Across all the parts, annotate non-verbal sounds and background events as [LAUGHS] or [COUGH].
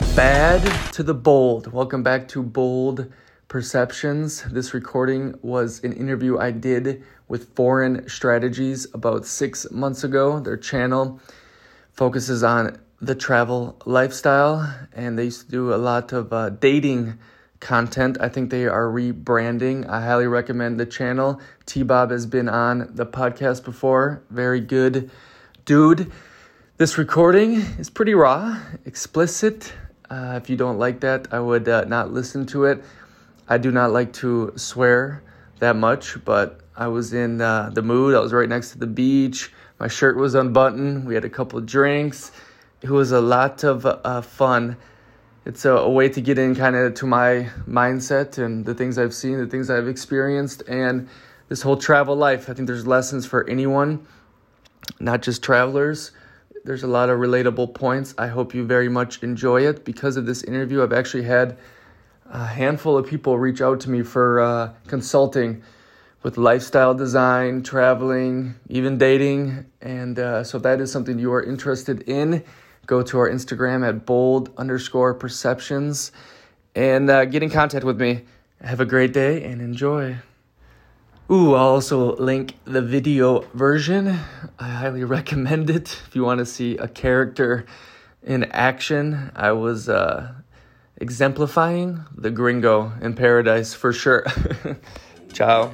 Bad to the bold. Welcome back to Bold Perceptions. This recording was an interview I did with Foreign Strategies about six months ago. Their channel focuses on the travel lifestyle, and they used to do a lot of uh, dating content. I think they are rebranding. I highly recommend the channel. T Bob has been on the podcast before. Very good dude. This recording is pretty raw, explicit. Uh, if you don't like that, I would uh, not listen to it. I do not like to swear that much, but I was in uh, the mood. I was right next to the beach. My shirt was unbuttoned. We had a couple of drinks. It was a lot of uh, fun. It's a, a, way to get in kind of to my mindset and the things I've seen, the things I've experienced, and this whole travel life. I think there's lessons for anyone, not just travelers. There's a lot of relatable points. I hope you very much enjoy it. Because of this interview, I've actually had a handful of people reach out to me for uh, consulting with lifestyle design, traveling, even dating. And uh, so, if that is something you are interested in, go to our Instagram at bold underscore perceptions and uh, get in contact with me. Have a great day and enjoy. Ooh, I'll also link the video version. I highly [LAUGHS] recommend it if you want to see a character in action. I was uh, exemplifying the gringo in paradise for sure. [LAUGHS] Ciao.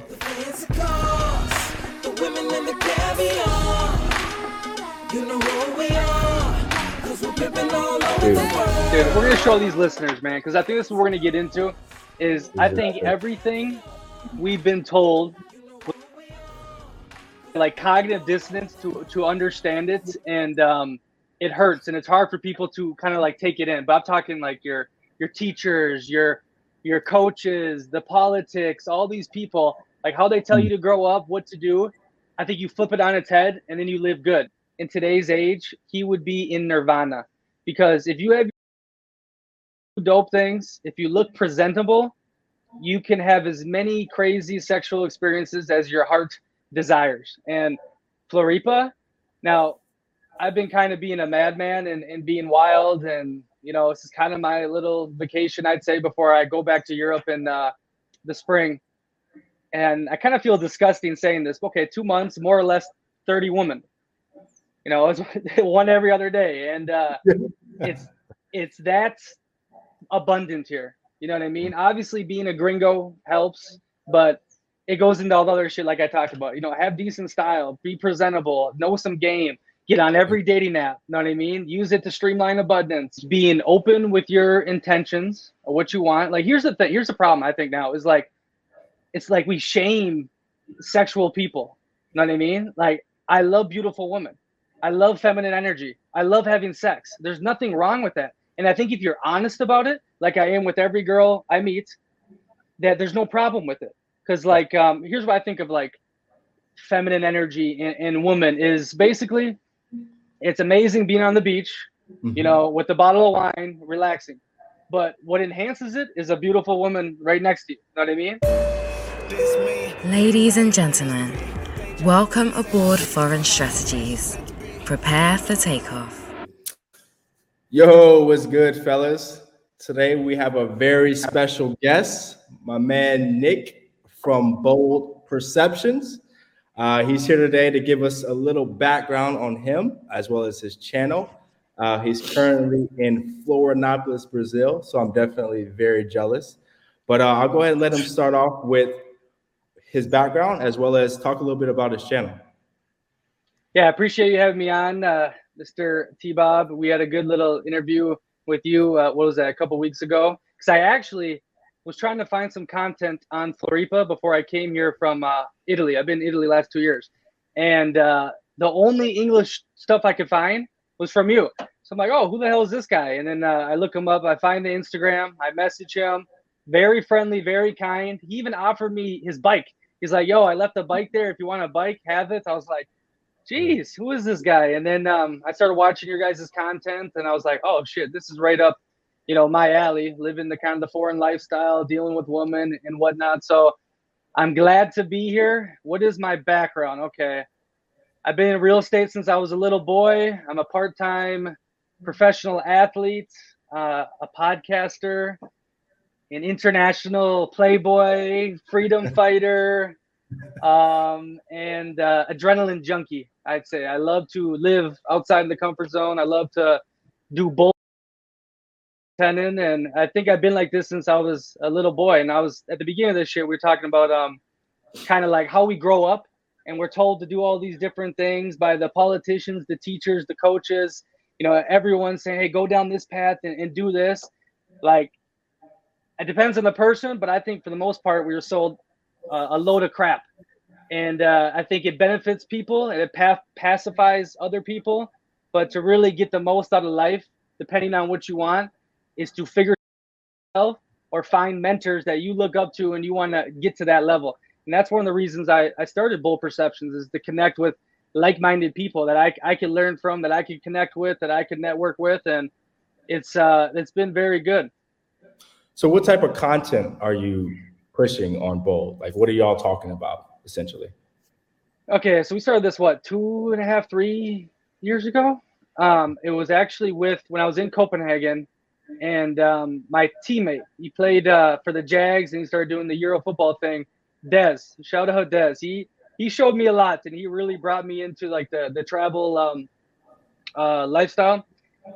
Dude. Dude, we're gonna show these listeners, man, because I think this is what we're gonna get into. Is I think everything we've been told like cognitive dissonance to to understand it. And um it hurts and it's hard for people to kind of like take it in. But i'm talking like your your teachers your your coaches the politics all these people like how they tell you to grow up what to do. I think you flip it on its head and then you live good. In today's age he would be in nirvana. Because if you have dope things if you look presentable you can have as many crazy sexual experiences as your heart desires. And Floripa, now I've been kind of being a madman and, and being wild and you know this is kind of my little vacation I'd say before I go back to Europe in uh, the spring. And I kind of feel disgusting saying this. Okay, two months, more or less, thirty women. You know, it's [LAUGHS] one every other day, and uh, it's it's that abundant here. You know what I mean? Obviously, being a gringo helps, but it goes into all the other shit like I talked about. You know, have decent style, be presentable, know some game, get on every dating app. Know what I mean? Use it to streamline abundance. Being open with your intentions what you want. Like here's the thing. Here's the problem I think now is like, it's like we shame sexual people. You know what I mean? Like I love beautiful women. I love feminine energy. I love having sex. There's nothing wrong with that. And I think if you're honest about it, like I am with every girl I meet, that there's no problem with it because like um, here's what I think of like feminine energy in, in woman is basically it's amazing being on the beach, mm-hmm. you know, with a bottle of wine, relaxing. But what enhances it is a beautiful woman right next to you. Know what I mean? Ladies and gentlemen, welcome aboard Foreign Strategies. Prepare for takeoff. Yo, what's good, fellas? Today we have a very special guest, my man Nick from Bold Perceptions. Uh, he's here today to give us a little background on him as well as his channel. Uh, he's currently in Florianopolis, Brazil, so I'm definitely very jealous. But uh, I'll go ahead and let him start off with his background as well as talk a little bit about his channel. Yeah, I appreciate you having me on, uh, Mr. T Bob. We had a good little interview with you. Uh, what was that? A couple weeks ago? Because I actually was trying to find some content on Floripa before I came here from uh, Italy. I've been in Italy last two years, and uh, the only English stuff I could find was from you. So I'm like, oh, who the hell is this guy? And then uh, I look him up. I find the Instagram. I message him. Very friendly, very kind. He even offered me his bike. He's like, yo, I left a bike there. If you want a bike, have it. I was like, geez, who is this guy? And then um, I started watching your guys' content, and I was like, oh shit, this is right up you know, my alley, living the kind of the foreign lifestyle, dealing with women and whatnot. So I'm glad to be here. What is my background? Okay. I've been in real estate since I was a little boy. I'm a part time professional athlete. uh, a podcaster, an international playboy, freedom fighter, um, and uh, adrenaline junkie. I'd say I love to live outside the comfort zone. I love to do both tenon, and I think I've been like this since I was a little boy. And I was at the beginning of this year, We were talking about um, kind of like how we grow up, and we're told to do all these different things by the politicians, the teachers, the coaches. You know, everyone saying, "Hey, go down this path and, and do this." Like, it depends on the person, but I think for the most part, we were sold uh, a load of crap, and uh, I think it benefits people and it pa- pacifies other people. But to really get the most out of life, depending on what you want, is to figure yourself or find mentors that you look up to and you want to get to that level. And that's one of the reasons I, I started Bold Perceptions is to connect with like-minded people that I, I can learn from, that I can connect with, that I can network with. And it's, uh, it's been very good. So what type of content are you pushing on Bold? Like, what are y'all talking about essentially? Okay. So we started this, what, two and a half, three years ago? Um, it was actually with, when I was in Copenhagen, and um, my teammate, he played uh, for the Jags and he started doing the Euro football thing. Des, shout out Des. He he showed me a lot and he really brought me into like the the travel um, uh, lifestyle.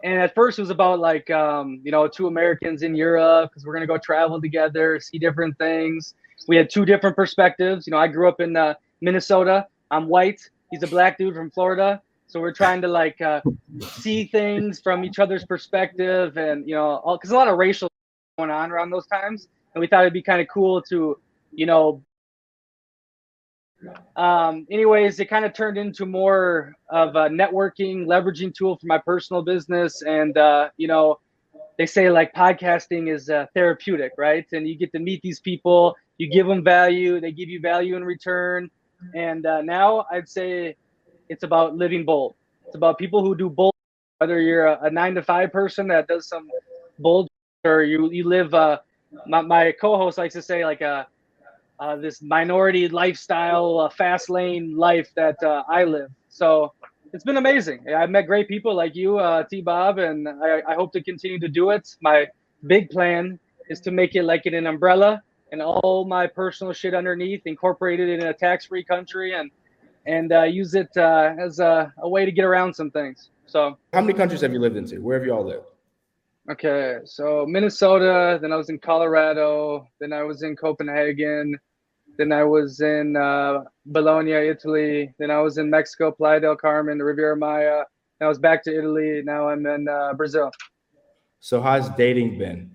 And at first it was about like um, you know two Americans in Europe because we're gonna go travel together, see different things. We had two different perspectives. You know, I grew up in uh, Minnesota. I'm white. He's a black dude from Florida. So we're trying to like uh, see things from each other's perspective, and you know, because a lot of racial going on around those times, and we thought it'd be kind of cool to, you know. Um, anyways, it kind of turned into more of a networking, leveraging tool for my personal business, and uh, you know, they say like podcasting is uh, therapeutic, right? And you get to meet these people, you give them value, they give you value in return, and uh, now I'd say it's about living bold. It's about people who do bold, whether you're a, a nine to five person that does some bold, or you you live. Uh, my, my co-host likes to say like a uh, this minority lifestyle, uh, fast lane life that uh, I live. So it's been amazing. I've met great people like you, uh, T Bob, and I, I hope to continue to do it. My big plan is to make it like in an umbrella and all my personal shit underneath, incorporated in a tax-free country, and and uh, use it uh, as a, a, way to get around some things. So, how many countries have you lived into? Where have you all lived? Okay, so Minnesota, then I was in Colorado, then I was in Copenhagen, then I was in uh, Bologna, Italy, then I was in Mexico, Playa del Carmen, the Riviera Maya. I was back to Italy. Now I'm in uh, Brazil. So, how's dating been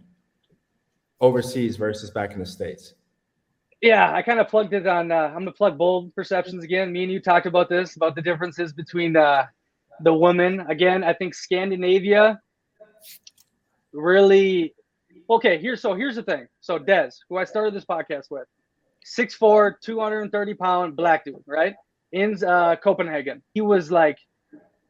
overseas versus back in the states? yeah, I kind of plugged it on. Uh, I'm gonna plug bold perceptions again. Me and you talked about this about the differences between the the women. Again, I think Scandinavia really. Okay, here. So here's the thing. So Des, who I started this podcast with, 6'4", 230 pound black dude, right? In uh, Copenhagen. He was like,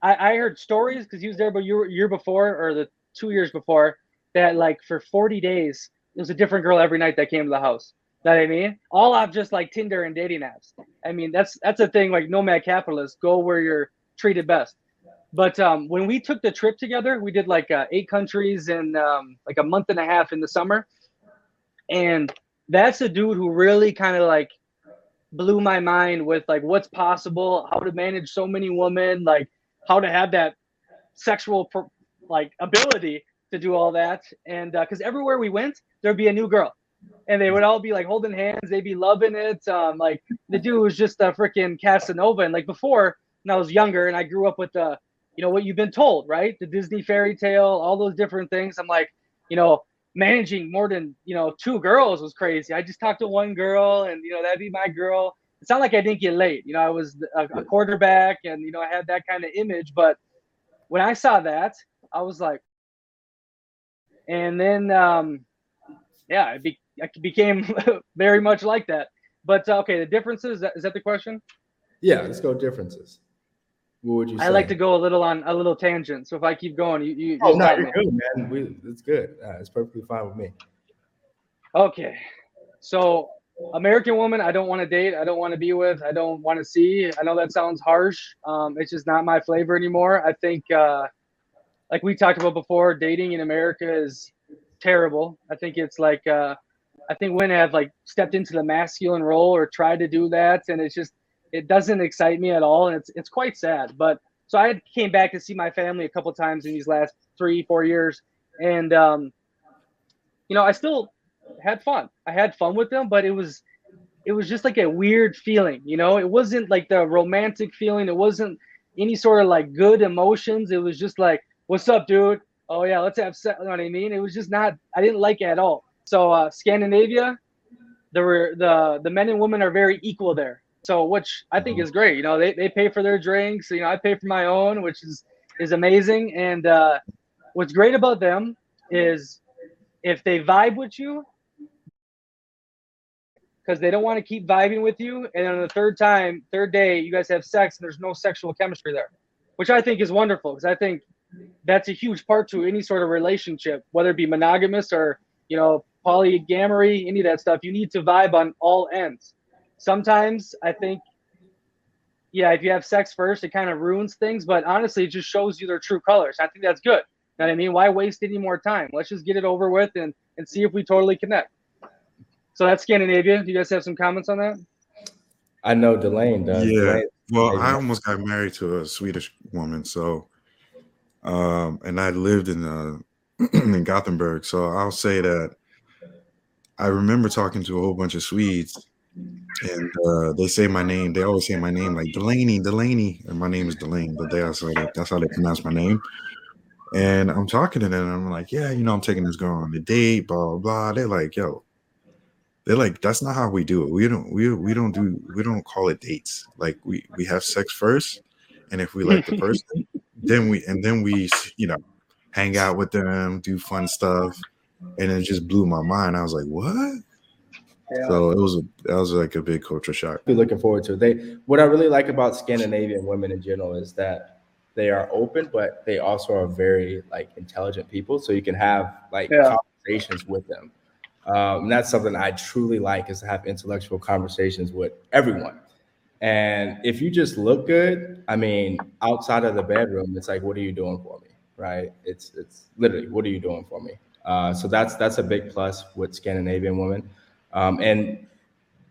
I, I heard stories because he was there, but year year before or the two years before that, like for 40 days, it was a different girl every night that came to the house that I mean? All off just like Tinder and dating apps. I mean, that's that's a thing like nomad capitalists go where you're treated best. But um, when we took the trip together, we did like uh, eight countries in um, like a month and a half in the summer, and that's a dude who really kind of like blew my mind with like what's possible, how to manage so many women, like how to have that sexual like ability to do all that, and because uh, everywhere we went, there'd be a new girl and they would all be like holding hands. They'd be loving it. Um, like the dude was just a freaking Casanova. And like before, when I was younger and I grew up with the, you know, what you've been told, right? The Disney fairy tale, all those different things. I'm like, you know, managing more than, you know, two girls was crazy. I just talked to one girl and, you know, that'd be my girl. It's not like I didn't get laid. You know, I was a, a quarterback and, you know, I had that kind of image. But when I saw that, I was like, and then, um, yeah, it be, I became [LAUGHS] very much like that. But uh, okay, the differences is that the question? Yeah, let's go differences. What would you? Say? I like to go a little on a little tangent. So if I keep going, you you. Oh no, you're good, man. We, it's good. Uh, it's perfectly fine with me. Okay, so American woman, I don't want to date. I don't want to be with. I don't want to see. I know that sounds harsh. Um, it's just not my flavor anymore. I think uh, like we talked about before, dating in America is terrible. I think it's like uh, I think women have like stepped into the masculine role or tried to do that, and it's just it doesn't excite me at all, and it's it's quite sad. But so I came back to see my family a couple times in these last three four years, and um, you know I still had fun. I had fun with them, but it was it was just like a weird feeling, you know. It wasn't like the romantic feeling. It wasn't any sort of like good emotions. It was just like, "What's up, dude? Oh yeah, let's have sex." You know what I mean? It was just not. I didn't like it at all. So uh, Scandinavia, the the the men and women are very equal there. So which I think is great. You know, they, they pay for their drinks. You know, I pay for my own, which is is amazing. And uh, what's great about them is if they vibe with you, because they don't want to keep vibing with you, and on the third time, third day, you guys have sex and there's no sexual chemistry there, which I think is wonderful because I think that's a huge part to any sort of relationship, whether it be monogamous or you know polyamory, any of that stuff. You need to vibe on all ends. Sometimes I think, yeah, if you have sex first, it kind of ruins things. But honestly, it just shows you their true colors. I think that's good. You know what I mean? Why waste any more time? Let's just get it over with and and see if we totally connect. So that's Scandinavia. Do you guys have some comments on that? I know Delane does. Yeah. Delane, Well, I almost got married to a Swedish woman, so um, and I lived in uh, [CLEARS THROAT] in Gothenburg, so I'll say that I remember talking to a whole bunch of Swedes, and uh, they say my name. They always say my name like Delaney, Delaney, and my name is Delane, but they also that's how they pronounce my name. And I'm talking to them, and I'm like, yeah, you know, I'm taking this girl on a date, blah blah blah. They're like, yo, they're like, that's not how we do it. We don't we we don't do we don't call it dates. Like we we have sex first, and if we like the [LAUGHS] person, then we and then we you know hang out with them, do fun stuff, and it just blew my mind. I was like, what? Yeah. So it was a that was like a big culture shock. be looking forward to it. They what I really like about Scandinavian women in general is that they are open, but they also are very like intelligent people. So you can have like Yeah. conversations with them. Um, and that's something I truly like is to have intellectual conversations with everyone. And if you just look good, I mean, outside of the bedroom, it's like, what are you doing for me? Right? It's it's literally, what are you doing for me? Uh, so that's that's a big plus with Scandinavian women. Um, and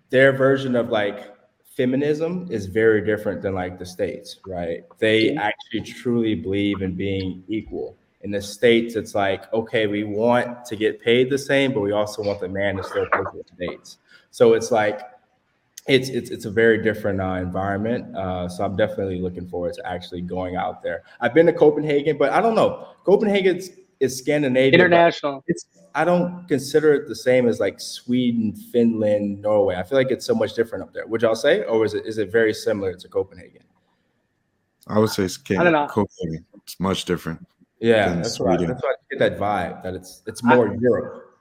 their version of like feminism is very different than like the states, right? They actually truly believe in being equal. In the states, it's like, okay, we want to get paid the same, but we also want the man to still for the dates. So it's like, it's it's it's a very different uh, environment. Uh, so I'm definitely looking forward to actually going out there. I've been to Copenhagen, but I don't know. Copenhagen is Scandinavian. International. it's I don't consider it the same as like Sweden, Finland, Norway. I feel like it's so much different up there. Would y'all say, or is it is it very similar to Copenhagen? I would say it's I don't know. Copenhagen. It's much different. Yeah, Than that's right. That's why I get that vibe that it's it's more Europe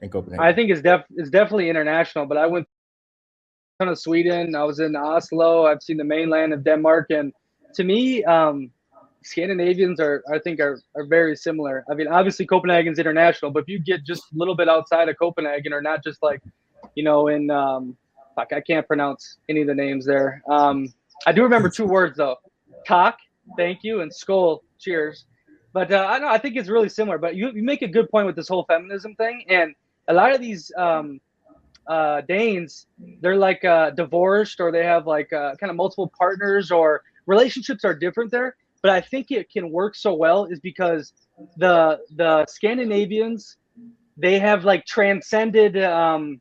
in Copenhagen. I think it's def it's definitely international, but I went ton of Sweden. I was in Oslo. I've seen the mainland of Denmark, and to me, um, Scandinavians are I think are are very similar. I mean, obviously Copenhagen's international, but if you get just a little bit outside of Copenhagen, or not just like, you know, in um, fuck, I can't pronounce any of the names there. Um, I do remember two words though: cock, thank you, and skull, cheers. But uh, I know I think it's really similar. But you, you make a good point with this whole feminism thing, and a lot of these um, uh, Danes, they're like uh, divorced or they have like uh, kind of multiple partners or relationships are different there. But I think it can work so well is because the the Scandinavians they have like transcended um,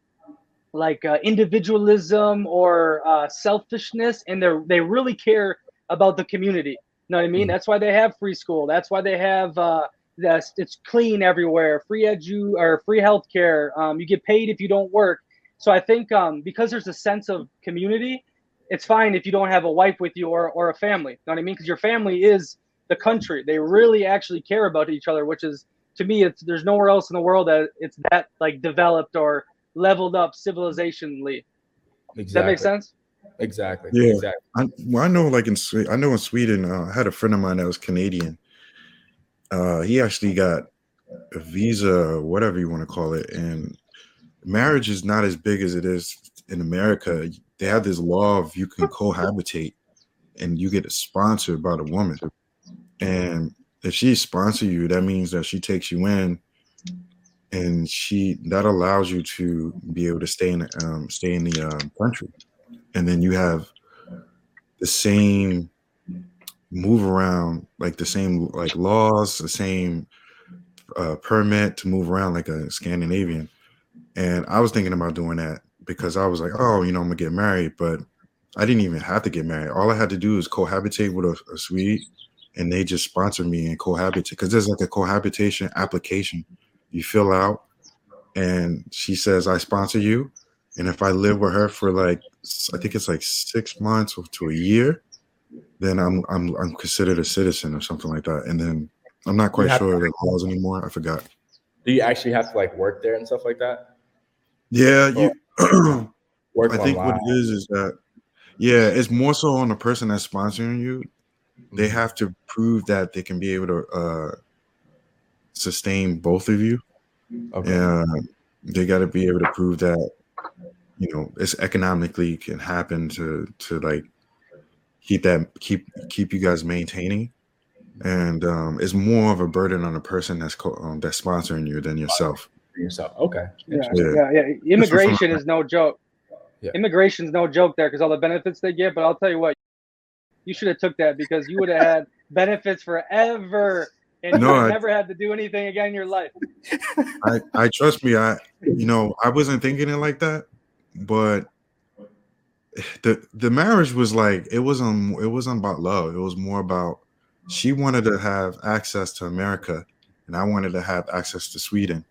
like uh, individualism or uh, selfishness, and they they really care about the community. You know what I mean? Mhm. That's why they have free school. That's why they have uh, that's it's clean everywhere, free edu or free healthcare. Um, you get paid if you don't work. So I think um, because there's a sense of community, it's fine if you don't have a wife with you or, or a family. You know what I mean? Because your family is the country. They really actually care about each other, which is to me, it's there's nowhere else in the world that it's that like developed or leveled up civilizationally. exactly. Does that make sense? Exactly. Yeah. Exactly. I, well, I know, like in Swe- I know in Sweden, uh, I had a friend of mine that was Canadian. Uh, he actually got a visa, whatever you want to call it, and marriage is not as big as it is in America. They have this law of you can cohabitate, and you get sponsored by the woman, and if she sponsor you, that means that she takes you in, and she that allows you to be able to stay in um, stay in the um, country, and then you have the same move around, like the same like laws, the same uh, permit to move around like a Scandinavian. And I was thinking about doing that because I was like, oh, you know, I'm gonna get married, but I didn't even have to get married. All I had to do is cohabitate with a, a Swede, and they just sponsor me and cohabitate because there's like a cohabitation application you fill out, and she says I sponsor you, and if I live with her for like I think it's like six months to a year, then I'm I'm I'm considered a citizen or something like that. And then I'm not quite sure the laws anymore. I forgot. Do you actually have to like work there and stuff like that? Yeah, you. I think what it is is that yeah, it's more so on the person that's sponsoring you. They mm-hmm. have to prove that they can be able to uh, sustain both of you. Okay. And they got to be able to prove that you know it's economically can happen to to like keep that keep keep you guys maintaining and um, it's more of a burden on the person that's co- um, that's sponsoring you than yourself yourself okay yeah yeah, yeah. yeah. immigration is no joke yeah. immigration's no joke there because all the benefits they get but i'll tell you what you should have took that because you would have had [LAUGHS] benefits forever and no, you never had to do anything again in your life i i trust me i you know i wasn't thinking it like that but the the marriage was like it wasn't it wasn't about love. It was more about she wanted to have access to America, and I wanted to have access to Sweden.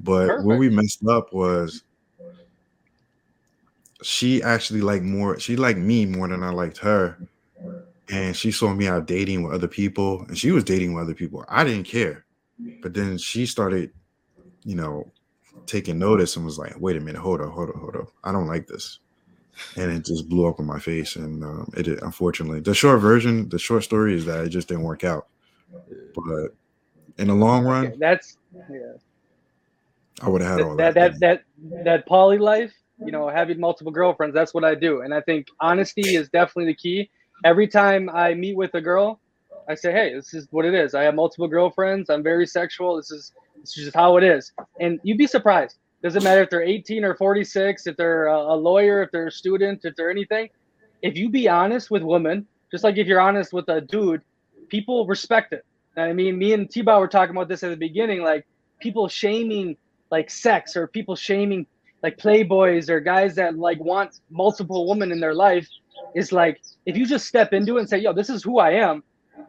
But Perfect. where we messed up was she actually liked more. She liked me more than I liked her, and she saw me out dating with other people, and she was dating with other people. I didn't care, but then she started, you know, taking notice and was like, "Wait a minute, hold up, hold up, hold up. I don't like this." and it just blew up in my face. And um, it did, unfortunately, the short version, the short story is that it just didn't work out. But in the long run, that's yeah. I would have had all that. That that that, that poly life, you know, having multiple girlfriends. That's what I do, and I think honesty is definitely the key. Every time I meet with a girl, I say, "Hey, this is what it is. I have multiple girlfriends. I'm very sexual. This is this is just how it is." And you'd be surprised doesn't matter if they're 18 or 46, if they're a lawyer, if they're a student, if they're anything. If you be honest with women, just like if you're honest with a dude, people respect it. I mean, me and T Bob were talking about this at the beginning, like people shaming like sex or people shaming like playboys or guys that like want multiple women in their life is like if you just step into it and say, "Yo, this is who I am,"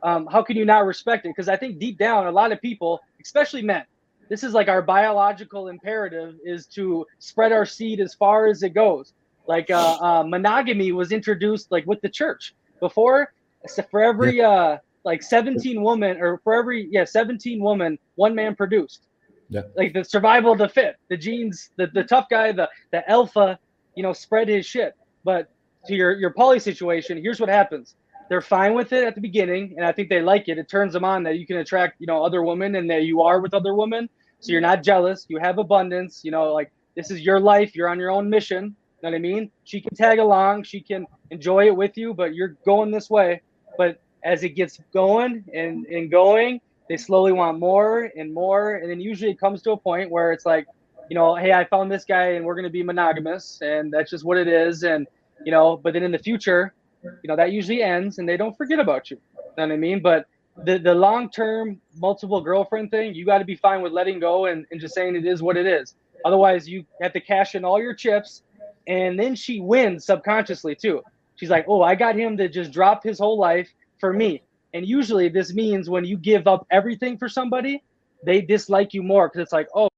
um, how can you not respect it? Because I think deep down, a lot of people, especially men, this is like our biological imperative is to spread our seed as far as it goes. Like uh, uh, monogamy was introduced like with the church before. So for every uh like 17 woman or for every yeah 17 woman one man produced yeah like the survival of the fit the genes the, the tough guy the the alpha you know spread his shit but to your your poly situation here's what happens they're fine with it at the beginning and i think they like it it turns them on that you can attract you know other women and that you are with other women so you're not jealous. You have abundance. You know, like this is your life. You're on your own mission. You know what I mean? She can tag along. She can enjoy it with you, but you're going this way. But as it gets going and, and going, they slowly want more and more. And then usually it comes to a point where it's like, you know, hey, I found this guy and we're going to be monogamous and that's just what it is. And, you know, but then in the future, you know, that usually ends and they don't forget about you. You know what I mean? But the the long term multiple girlfriend thing, you got to be fine with letting go and, and just saying it is what it is. Otherwise, you have to cash in all your chips, and then she wins subconsciously too. She's like, "Oh, I got him to just drop his whole life for me." And usually, this means when you give up everything for somebody, they dislike you more because it's like, "Oh,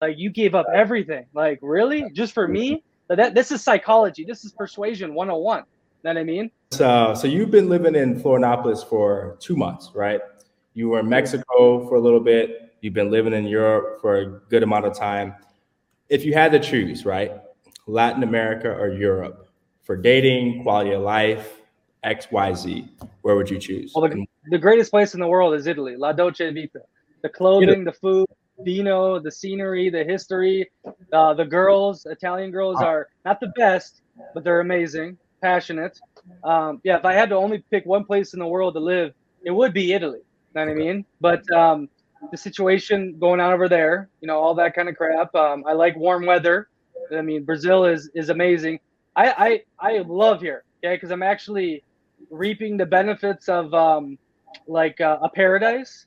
like you gave up everything, like really, just for me." But that this is psychology. This is persuasion 101 know what I mean? So, so you've been living in Florianopolis for two months, right? You were in Mexico for a little bit. You've been living in Europe for a good amount of time. If you had to choose, right, Latin America or Europe for dating, quality of life, X, Y, Z, where would you choose? Well, the, the greatest place in the world is Italy, La Dolce Vita. The clothing, the food, vino, the scenery, the history, uh, the girls. Italian girls uh, are not the best, but they're amazing passionate. Um, yeah, if I had to only pick one place in the world to live, it would be Italy. You know what I mean? But um, the situation going on over there, you know, all that kind of crap. Um, I like warm weather. I mean, Brazil is is amazing. I I, I love here, okay, because I'm actually reaping the benefits of um, like uh, a paradise,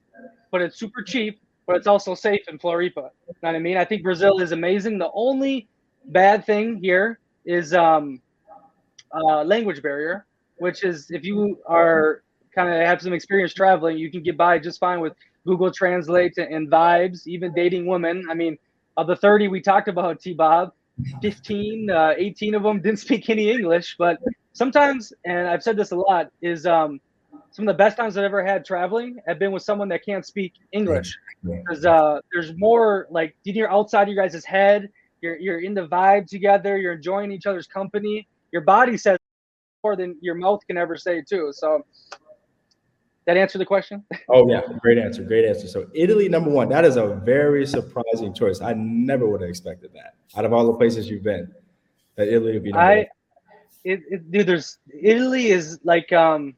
but it's super cheap, but it's also safe in Floripa. You know what I mean? I think Brazil is amazing. The only bad thing here is um, uh, language barrier, which is if you are kind of have some experience traveling, you can get by just fine with Google Translate and vibes, even dating women. I mean, of the 30 we talked about, T Bob, 15, uh, 18 of them didn't speak any English. But sometimes, and I've said this a lot, is um, some of the best times I've ever had traveling have been with someone that can't speak English. Because uh, there's more like you're outside your guys' head. You're you're in the vibe together. You're enjoying each other's company. Your body says more than your mouth can ever say too. So that answer the question? [LAUGHS] Oh yeah, great answer, great answer. So Italy number one. That is a very surprising choice. I never would have expected that. Out of all the places you've been, that Italy would be. Number I, it, it, dude, there's Italy is like um,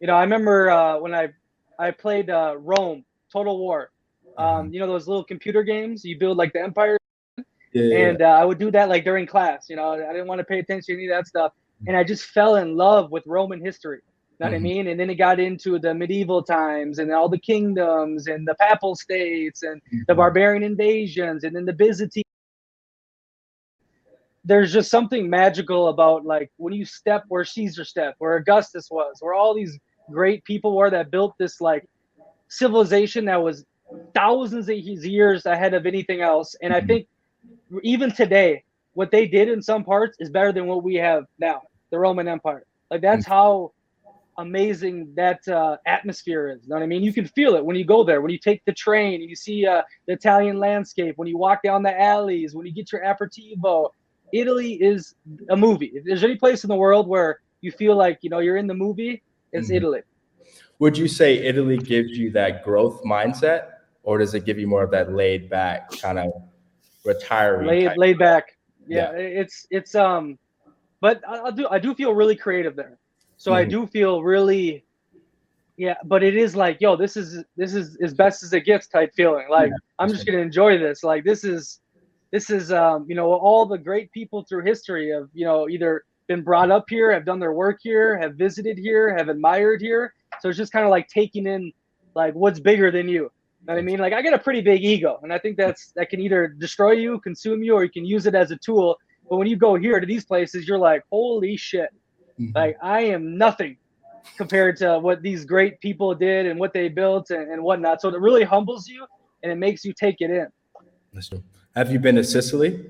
you know, I remember uh, when I I played uh, Rome Total War. Um, mm-hmm. you know those little computer games you build like the empire. Yeah, and uh, I would do that like during class. You know, I didn't want to pay attention to any of that stuff, and I just fell in love with Roman history You know mm-hmm. what I mm-hmm. mean? And then it got into the medieval times and all the kingdoms and the papal states and mm-hmm. the barbarian invasions and then the Byzantine. There's just something magical about like when you step where Caesar stepped, where Augustus was, where all these great people were that built this like civilization that was thousands of years ahead of anything else. And mm-hmm. I think even today, what they did in some parts is better than what we have now, the Roman Empire. Like that's mm-hmm. how amazing that uh, atmosphere is. You know what I mean? You can feel it when you go there, when you take the train and you see uh, the Italian landscape, when you walk down the alleys, when you get your aperitivo. Italy is a movie. If there's any place in the world where you feel like you know you're in the movie, it's mm-hmm. Italy. Would you say Italy gives you that growth mindset, or does it give you more of that laid back kind of retiree? Laid, laid back. Yeah, yeah, it's it's um, but I, I do I do feel really creative there. So mm-hmm. I do feel really, yeah, but it is like, yo, this is this is as best as it gets type feeling. Like yeah, I'm just gonna enjoy this. Like this is this is um, you know, all the great people through history have, you know, either been brought up here, have done their work here, have visited here, have admired here. So it's just kind of like taking in like what's bigger than you. You know what I mean? Like I got a pretty big ego, and I think that's that can either destroy you, consume you, or you can use it as a tool. But when you go here to these places, you're like, holy shit, Mm-hmm. Like I am nothing compared to what these great people did and what they built and, and whatnot. So it really humbles you and it makes you take it in. Have you been to Sicily?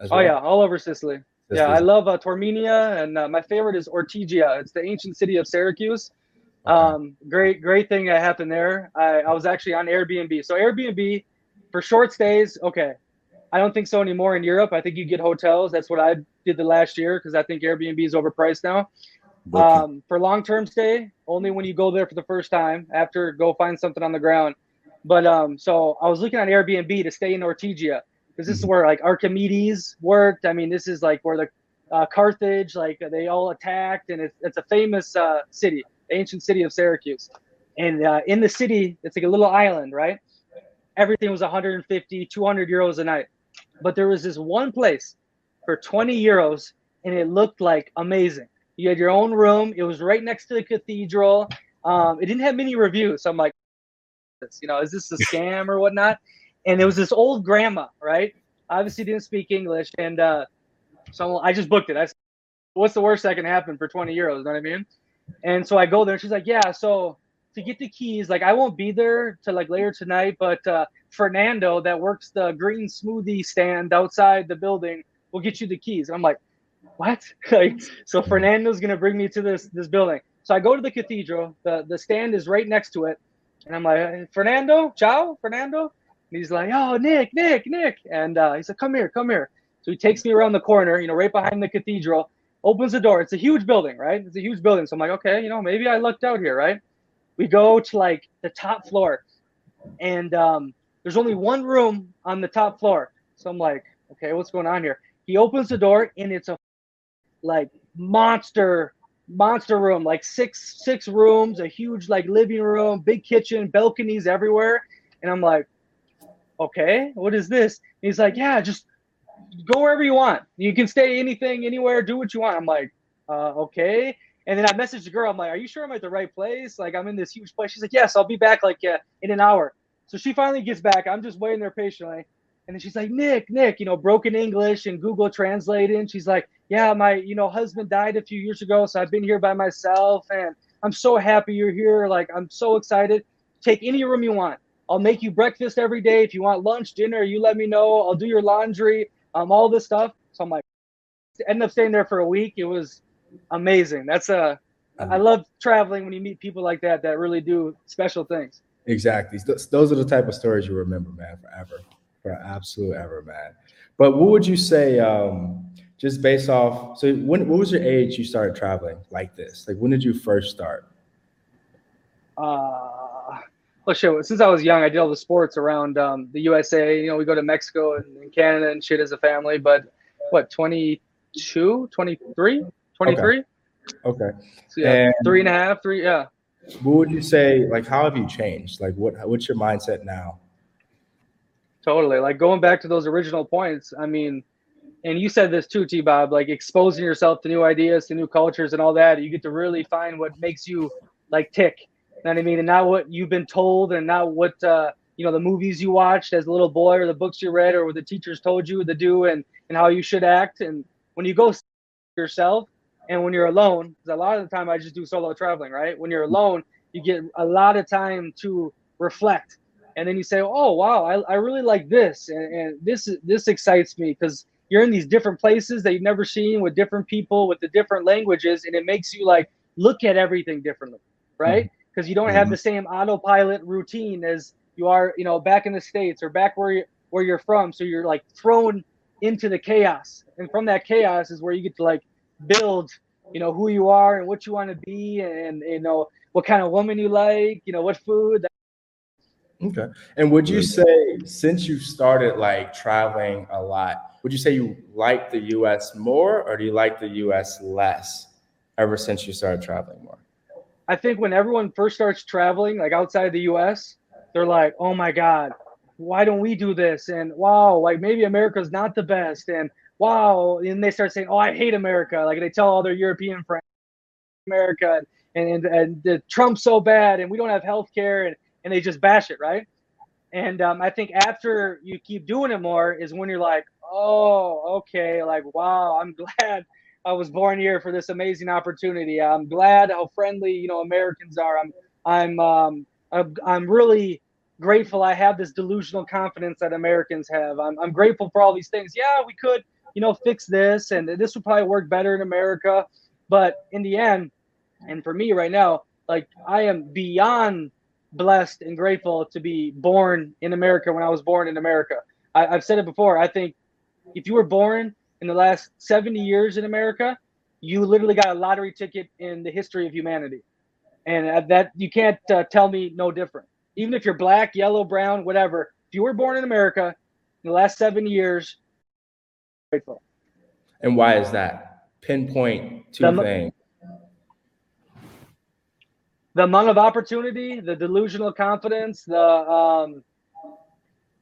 Oh, well? Oh yeah, all over Sicily. Sicily. Yeah, I love uh, Taormina, and uh, my favorite is Ortigia. It's the ancient city of Syracuse. Okay. Um, great, great thing that happened there. I, I was actually on Airbnb. So Airbnb for short stays, okay. I don't think so anymore in Europe. I think you get hotels. That's what I did the last year because I think Airbnb is overpriced now. Um, for long term stay, only when you go there for the first time. After, go find something on the ground. But um, so I was looking at Airbnb to stay in Ortigia because this is mm-hmm. where like Archimedes worked. I mean, this is like where the uh, Carthage, like they all attacked, and it's, it's a famous uh, city, ancient city of Syracuse. And uh, in the city, it's like a little island, right? Everything was 150, 200 euros a night. But there was this one place for 20 euros and it looked like amazing. You had your own room. It was right next to the cathedral. Um, it didn't have many reviews. So I'm like, you know, is this a scam or whatnot? And it was this old grandma, right? Obviously didn't speak English. And uh, so I just booked it. I said, what's the worst that can happen for 20 euros? You know what I mean? And so I go there and she's like, yeah, so to get the keys, like I won't be there to like later tonight, but uh, Fernando that works the green smoothie stand outside the building will get you the keys. And I'm like, what? [LAUGHS] like, so Fernando's gonna bring me to this this building. So I go to the cathedral. The the stand is right next to it, and I'm like, Fernando, ciao, Fernando. And he's like, oh, Nick, Nick, Nick, and uh, he said, come here, come here. So he takes me around the corner, you know, right behind the cathedral, opens the door. It's a huge building, right? It's a huge building. So I'm like, okay, you know, maybe I lucked out here, right? We go to like the top floor, and um, there's only one room on the top floor. So I'm like, okay, what's going on here? He opens the door and it's a like monster monster room, like six six rooms, a huge like living room, big kitchen, balconies everywhere. And I'm like, okay, what is this? And he's like, yeah, just go wherever you want. You can stay anything, anywhere, do what you want. I'm like, uh, okay. And then I messaged the girl. I'm like, are you sure I'm at the right place? Like, I'm in this huge place. She's like, yes, I'll be back like uh, in an hour. So she finally gets back. I'm just waiting there patiently. And then she's like, Nick, Nick, you know, broken English and Google translating. She's like, yeah, my, you know, husband died a few years ago. So I've been here by myself and I'm so happy you're here. Like, I'm so excited. Take any room you want. I'll make you breakfast every day. If you want lunch, dinner, you let me know. I'll do your laundry, um, all this stuff. So I'm like, end up staying there for a week. It was amazing. That's a, I love traveling when you meet people like that that really do special things. Exactly. Those are the type of stories you remember, man, forever, for absolute ever, man. But what would you say, um, just based off? So, when what was your age you started traveling like this? Like, when did you first start? Uh, well, shit. Since I was young, I did all the sports around um, the USA. You know, we go to Mexico and, and Canada and shit as a family. But what, 22, 23, 23? Okay. okay. So, yeah, and three and a half, three. Yeah. What would you say? Like, how have you changed? Like, what what's your mindset now? Totally. Like going back to those original points. I mean, and you said this too, T Bob, like exposing yourself to new ideas, to new cultures and all that. You get to really find what makes you like tick. You know what I mean? And not what you've been told and not what uh, you know, the movies you watched as a little boy or the books you read or what the teachers told you to do and, and how you should act. And when you go yourself and when you're alone, because a lot of the time I just do solo traveling, right? When you're alone, you get a lot of time to reflect. And then you say, oh, wow, I, I really like this. And, and this, this excites me because you're in these different places that you've never seen with different people with the different languages. And it makes you like look at everything differently, right? Because mm-hmm. you don't mm-hmm. have the same autopilot routine as you are, you know, back in the States or back where you where you're from. So you're like thrown into the chaos. And from that chaos is where you get to like build you know who you are and what you want to be and you know what kind of woman you like you know what food okay. And would you say since you started like traveling a lot would you say you like the us more or do you like the us less ever since you started traveling more? I think when everyone first starts traveling like outside the us they're like oh my god why don't we do this? And wow like maybe america's not the best. And wow, and they start saying, oh, I hate America. Like they tell all their European friends, America, and and, and the Trump's so bad, and we don't have health care, and, and they just bash it, right? And um, I think after you keep doing it more is when you're like, oh, okay, like, wow, I'm [LAUGHS] glad I was born here for this amazing opportunity. I'm glad how friendly, you know, Americans are. I'm, I'm, um, I'm, I'm really grateful I have this delusional confidence that Americans have. I'm, I'm grateful for all these things. Yeah, we could you know, fix this and this would probably work better in America. But in the end, and for me right now, like I am beyond blessed and grateful to be born in America when I was born in America. I, have said it before. I think if you were born in the last 70 years in America, you literally got a lottery ticket in the history of humanity. And that you can't uh, tell me no different. Even if you're black, yellow, brown, whatever, if you were born in America in the last seven years, grateful. And why is that? Pinpoint two the, things. The amount of opportunity, the delusional confidence, the um,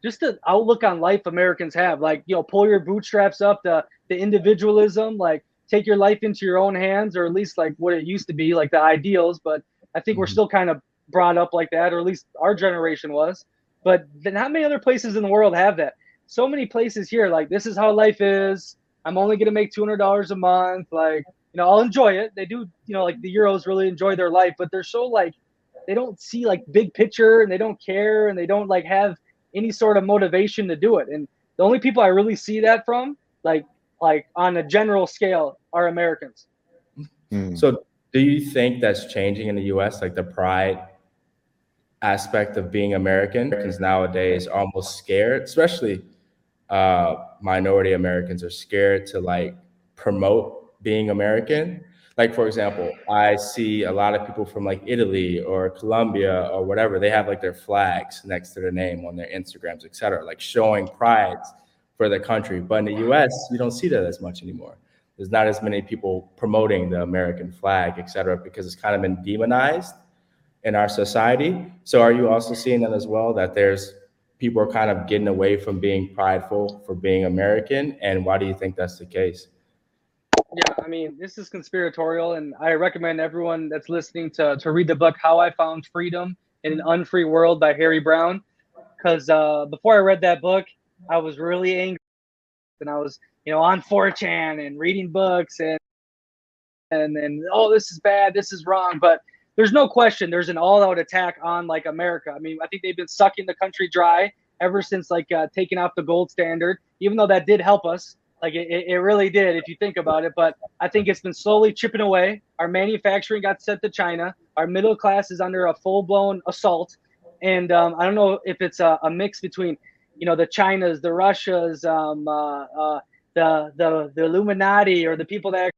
just the outlook on life Americans have. Like, you know, pull your bootstraps up, the the individualism, like take your life into your own hands, or at least like what it used to be, like the ideals. But I think mm-hmm. we're still kind of brought up like that, or at least our generation was. But not many other places in the world have that so many places here like this is how life is i'm only going to make $200 a month like you know i'll enjoy it. They do you know like the euros really enjoy their life but they're so like they don't see like big picture and they don't care and they don't like have any sort of motivation to do it. And the only people i really see that from like like on a general scale are americans. Mm. so do you think that's changing in the us like the pride aspect of being american? Because nowadays are almost scared especially uh, minority Americans are scared to like promote being American. Like for example, I see a lot of people from like Italy or Colombia or whatever. They have like their flags next to their name on their Instagrams, etc., like showing pride for the country. But in the U.S., you don't see that as much anymore. there's not as many people promoting the American flag, etc., because it's kind of been demonized in our society. So are you also seeing that as well, that there's people are kind of getting away from being prideful for being American? And why do you think that's the case? Yeah, I mean, this is conspiratorial, and I recommend everyone that's listening to, to read the book How I Found Freedom in an Unfree World by Harry Browne. Because uh, before I read that book, I was really angry, and I was, you know, on 4chan and reading books and and and oh, this is bad, this is wrong. But there's no question there's an all-out attack on like America. I mean, I think they've been sucking the country dry ever since like uh, taking off the gold standard. Even though that did help us, like it, it really did if you think about it. But I think it's been slowly chipping away. Our manufacturing got sent to China. Our middle class is under a full-blown assault, and um, I don't know if it's a, a, mix between, you know, the Chinas, the Russias, um, uh, uh, the the the Illuminati, or the people that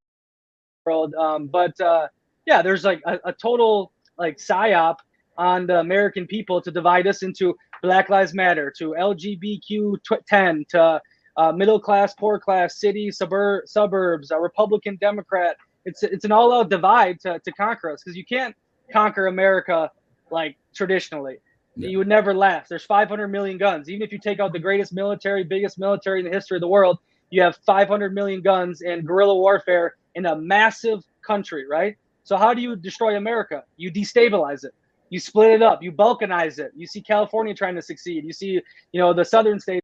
world. Um, but uh, yeah, there's like a, a total like psyop on the American people to divide us into Black Lives Matter, to LGBTQ 10, to uh, middle class, poor class, city, suburb, suburbs, a Republican, Democrat. It's it's an all out divide to, to conquer us because you can't conquer America like traditionally. Yeah. You would never last. There's 500 million guns. Even if you take out the greatest military, biggest military in the history of the world, you have 500 million guns and guerrilla warfare in a massive country, right? So how do you destroy America? You destabilize it. You split it up. You balkanize it. You see California trying to succeed. You see, you know, the southern states.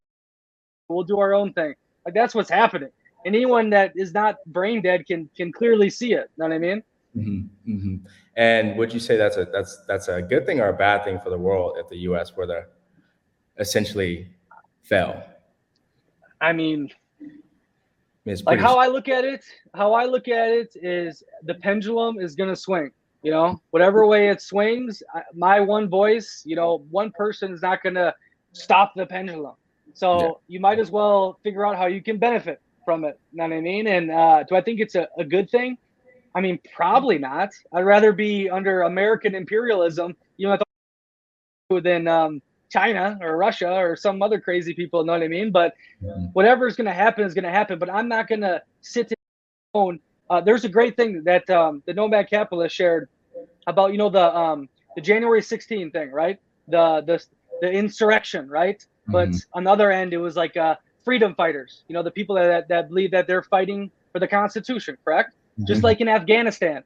We'll do our own thing. Like that's what's happening. Anyone that is not brain dead can can clearly see it. Know what I mean? Mm-hmm, mm-hmm. And would you say that's a that's that's a good thing or a bad thing for the world if the U.S. were to essentially fail? I mean, like how I look at it, how I look at it is the pendulum is going to swing. You know, whatever way it swings, my one voice, you know, one person is not going to stop the pendulum. So yeah. you might as well figure out how you can benefit from it. You know what I mean? And uh, do I think it's a, a good thing? I mean, probably not. I'd rather be under American imperialism, you know, than um, China or Russia or some other crazy people. You Know what I mean? But yeah. whatever is going to happen is going to happen. But I'm not going to sit. Uh, there's a great thing that um, the Nomad Capitalist shared about you know the um, the January 16 thing, right? The the the insurrection, right? Mm-hmm. But on the other end, it was like uh, freedom fighters. You know, the people that that believe that they're fighting for the Constitution, correct? Mm-hmm. Just like in Afghanistan,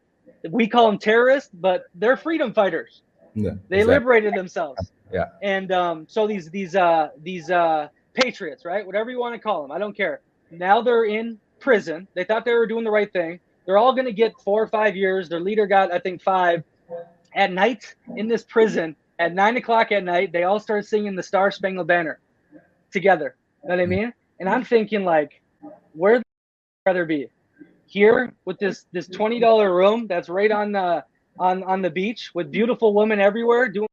we call them terrorists, but they're freedom fighters. Yeah, they exactly. liberated themselves. Yeah. And um, so these these uh these uh patriots, right? Whatever you want to call them, I don't care. Now they're in prison. They thought they were doing the right thing. They're all going to get four or five years. Their leader got, I think, five. At night in this prison, at nine o'clock at night, they all start singing the Star Spangled Banner together. You know what I mean? And I'm thinking, like, where would I rather be? Here with this this twenty dollar room that's right on the on on the beach with beautiful women everywhere doing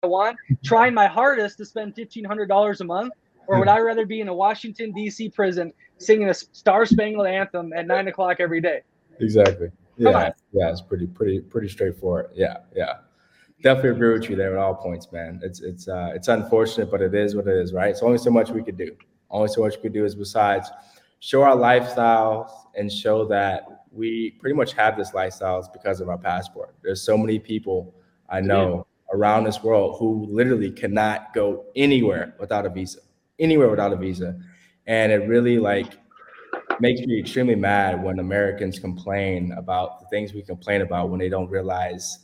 what I want, trying my hardest to spend fifteen hundred dollars a month, or would I rather be in a Washington D.C. prison singing a Star Spangled Anthem at nine o'clock every day? Exactly. Yeah, yeah, it's pretty, pretty, pretty straightforward. Yeah, yeah. Definitely agree with you there at all points, man. It's it's uh, it's unfortunate, but it is what it is, right? It's only so much we could do. Only so much we could do is besides show our lifestyles and show that we pretty much have this lifestyles because of our passport. There's so many people I know around this world who literally cannot go anywhere without a visa, anywhere without a visa. And it really like makes me extremely mad when Americans complain about the things we complain about when they don't realize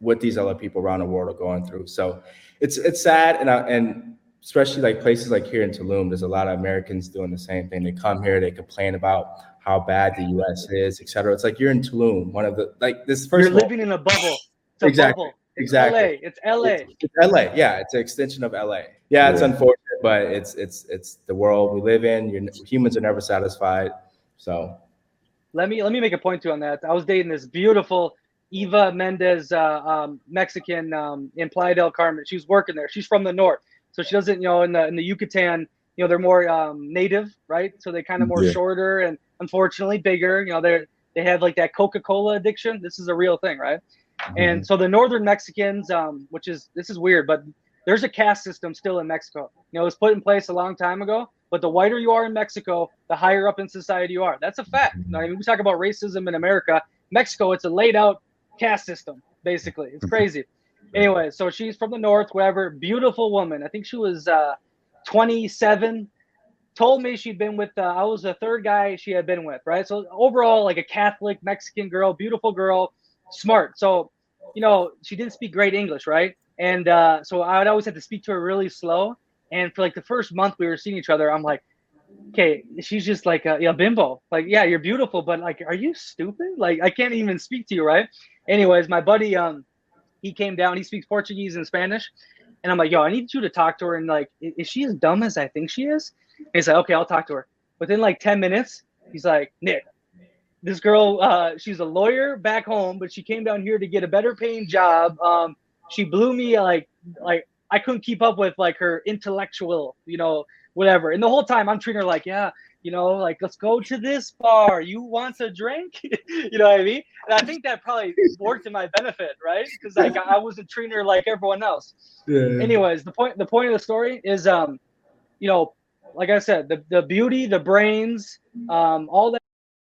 what these other people around the world are going through. So it's it's sad and I, and especially like places like here in Tulum, there's a lot of Americans doing the same thing. They come here, they complain about how bad the U.S. is, et cetera. It's like you're in Tulum, one of the like this first. You're living in a bubble. [LAUGHS] exactly. Bubble. Exactly. LA. It's LA. It's, it's, LA. Yeah, it's an extension of LA. Yeah, it's unfortunate, but it's it's it's the world we live in. You're, humans are never satisfied. So, let me let me make a point too on that. I was dating this beautiful Eva Mendes, uh, um, Mexican um, in Playa del Carmen. She's working there. She's from the north, so she doesn't, you know, in the in the Yucatan, you know, they're more um, native, right? So they kind of more yeah. shorter and unfortunately bigger. You know, they're they have like that Coca Cola addiction. This is a real thing, right? Mm-hmm. And so the northern Mexicans, um, which is this is weird, but there's a caste system still in Mexico. You know, it was put in place a long time ago, but the whiter you are in Mexico, the higher up in society you are. That's a fact. You know I mean, we talk about racism in America. Mexico, it's a laid out caste system, basically. It's crazy. anyway, so she's from the north, whatever. Beautiful woman. I think she was uh, 27. Told me she'd been with. Uh, I was the third guy she had been with, right? So overall, like a Catholic Mexican girl, beautiful girl, smart. So, you know, she didn't speak great English, right? And uh, so I would always have to speak to her really slow. And for like the first month we were seeing each other, I'm like, okay, she's just like a, a bimbo. Like, yeah, you're beautiful, but like, are you stupid? Like, I can't even speak to you, right? Anyways, my buddy, um, he came down. He speaks Portuguese and Spanish, and I'm like, yo, I need you to talk to her. And like, is she as dumb as I think she is? And he's like, okay, I'll talk to her. Within like ten minutes, he's like, Nick, this girl, uh, she's a lawyer back home, but she came down here to get a better paying job. Um, she blew me like like I couldn't keep up with like her intellectual, you know, whatever. And the whole time I'm treating her like, yeah, you know, like let's go to this bar. You want a drink? [LAUGHS] you know what I mean? And I think that probably worked in my benefit, right? Because like I wasn't treating her like everyone else. Yeah. Anyways, the point the point of the story is um, you know, like I said, the the beauty, the brains, um, all that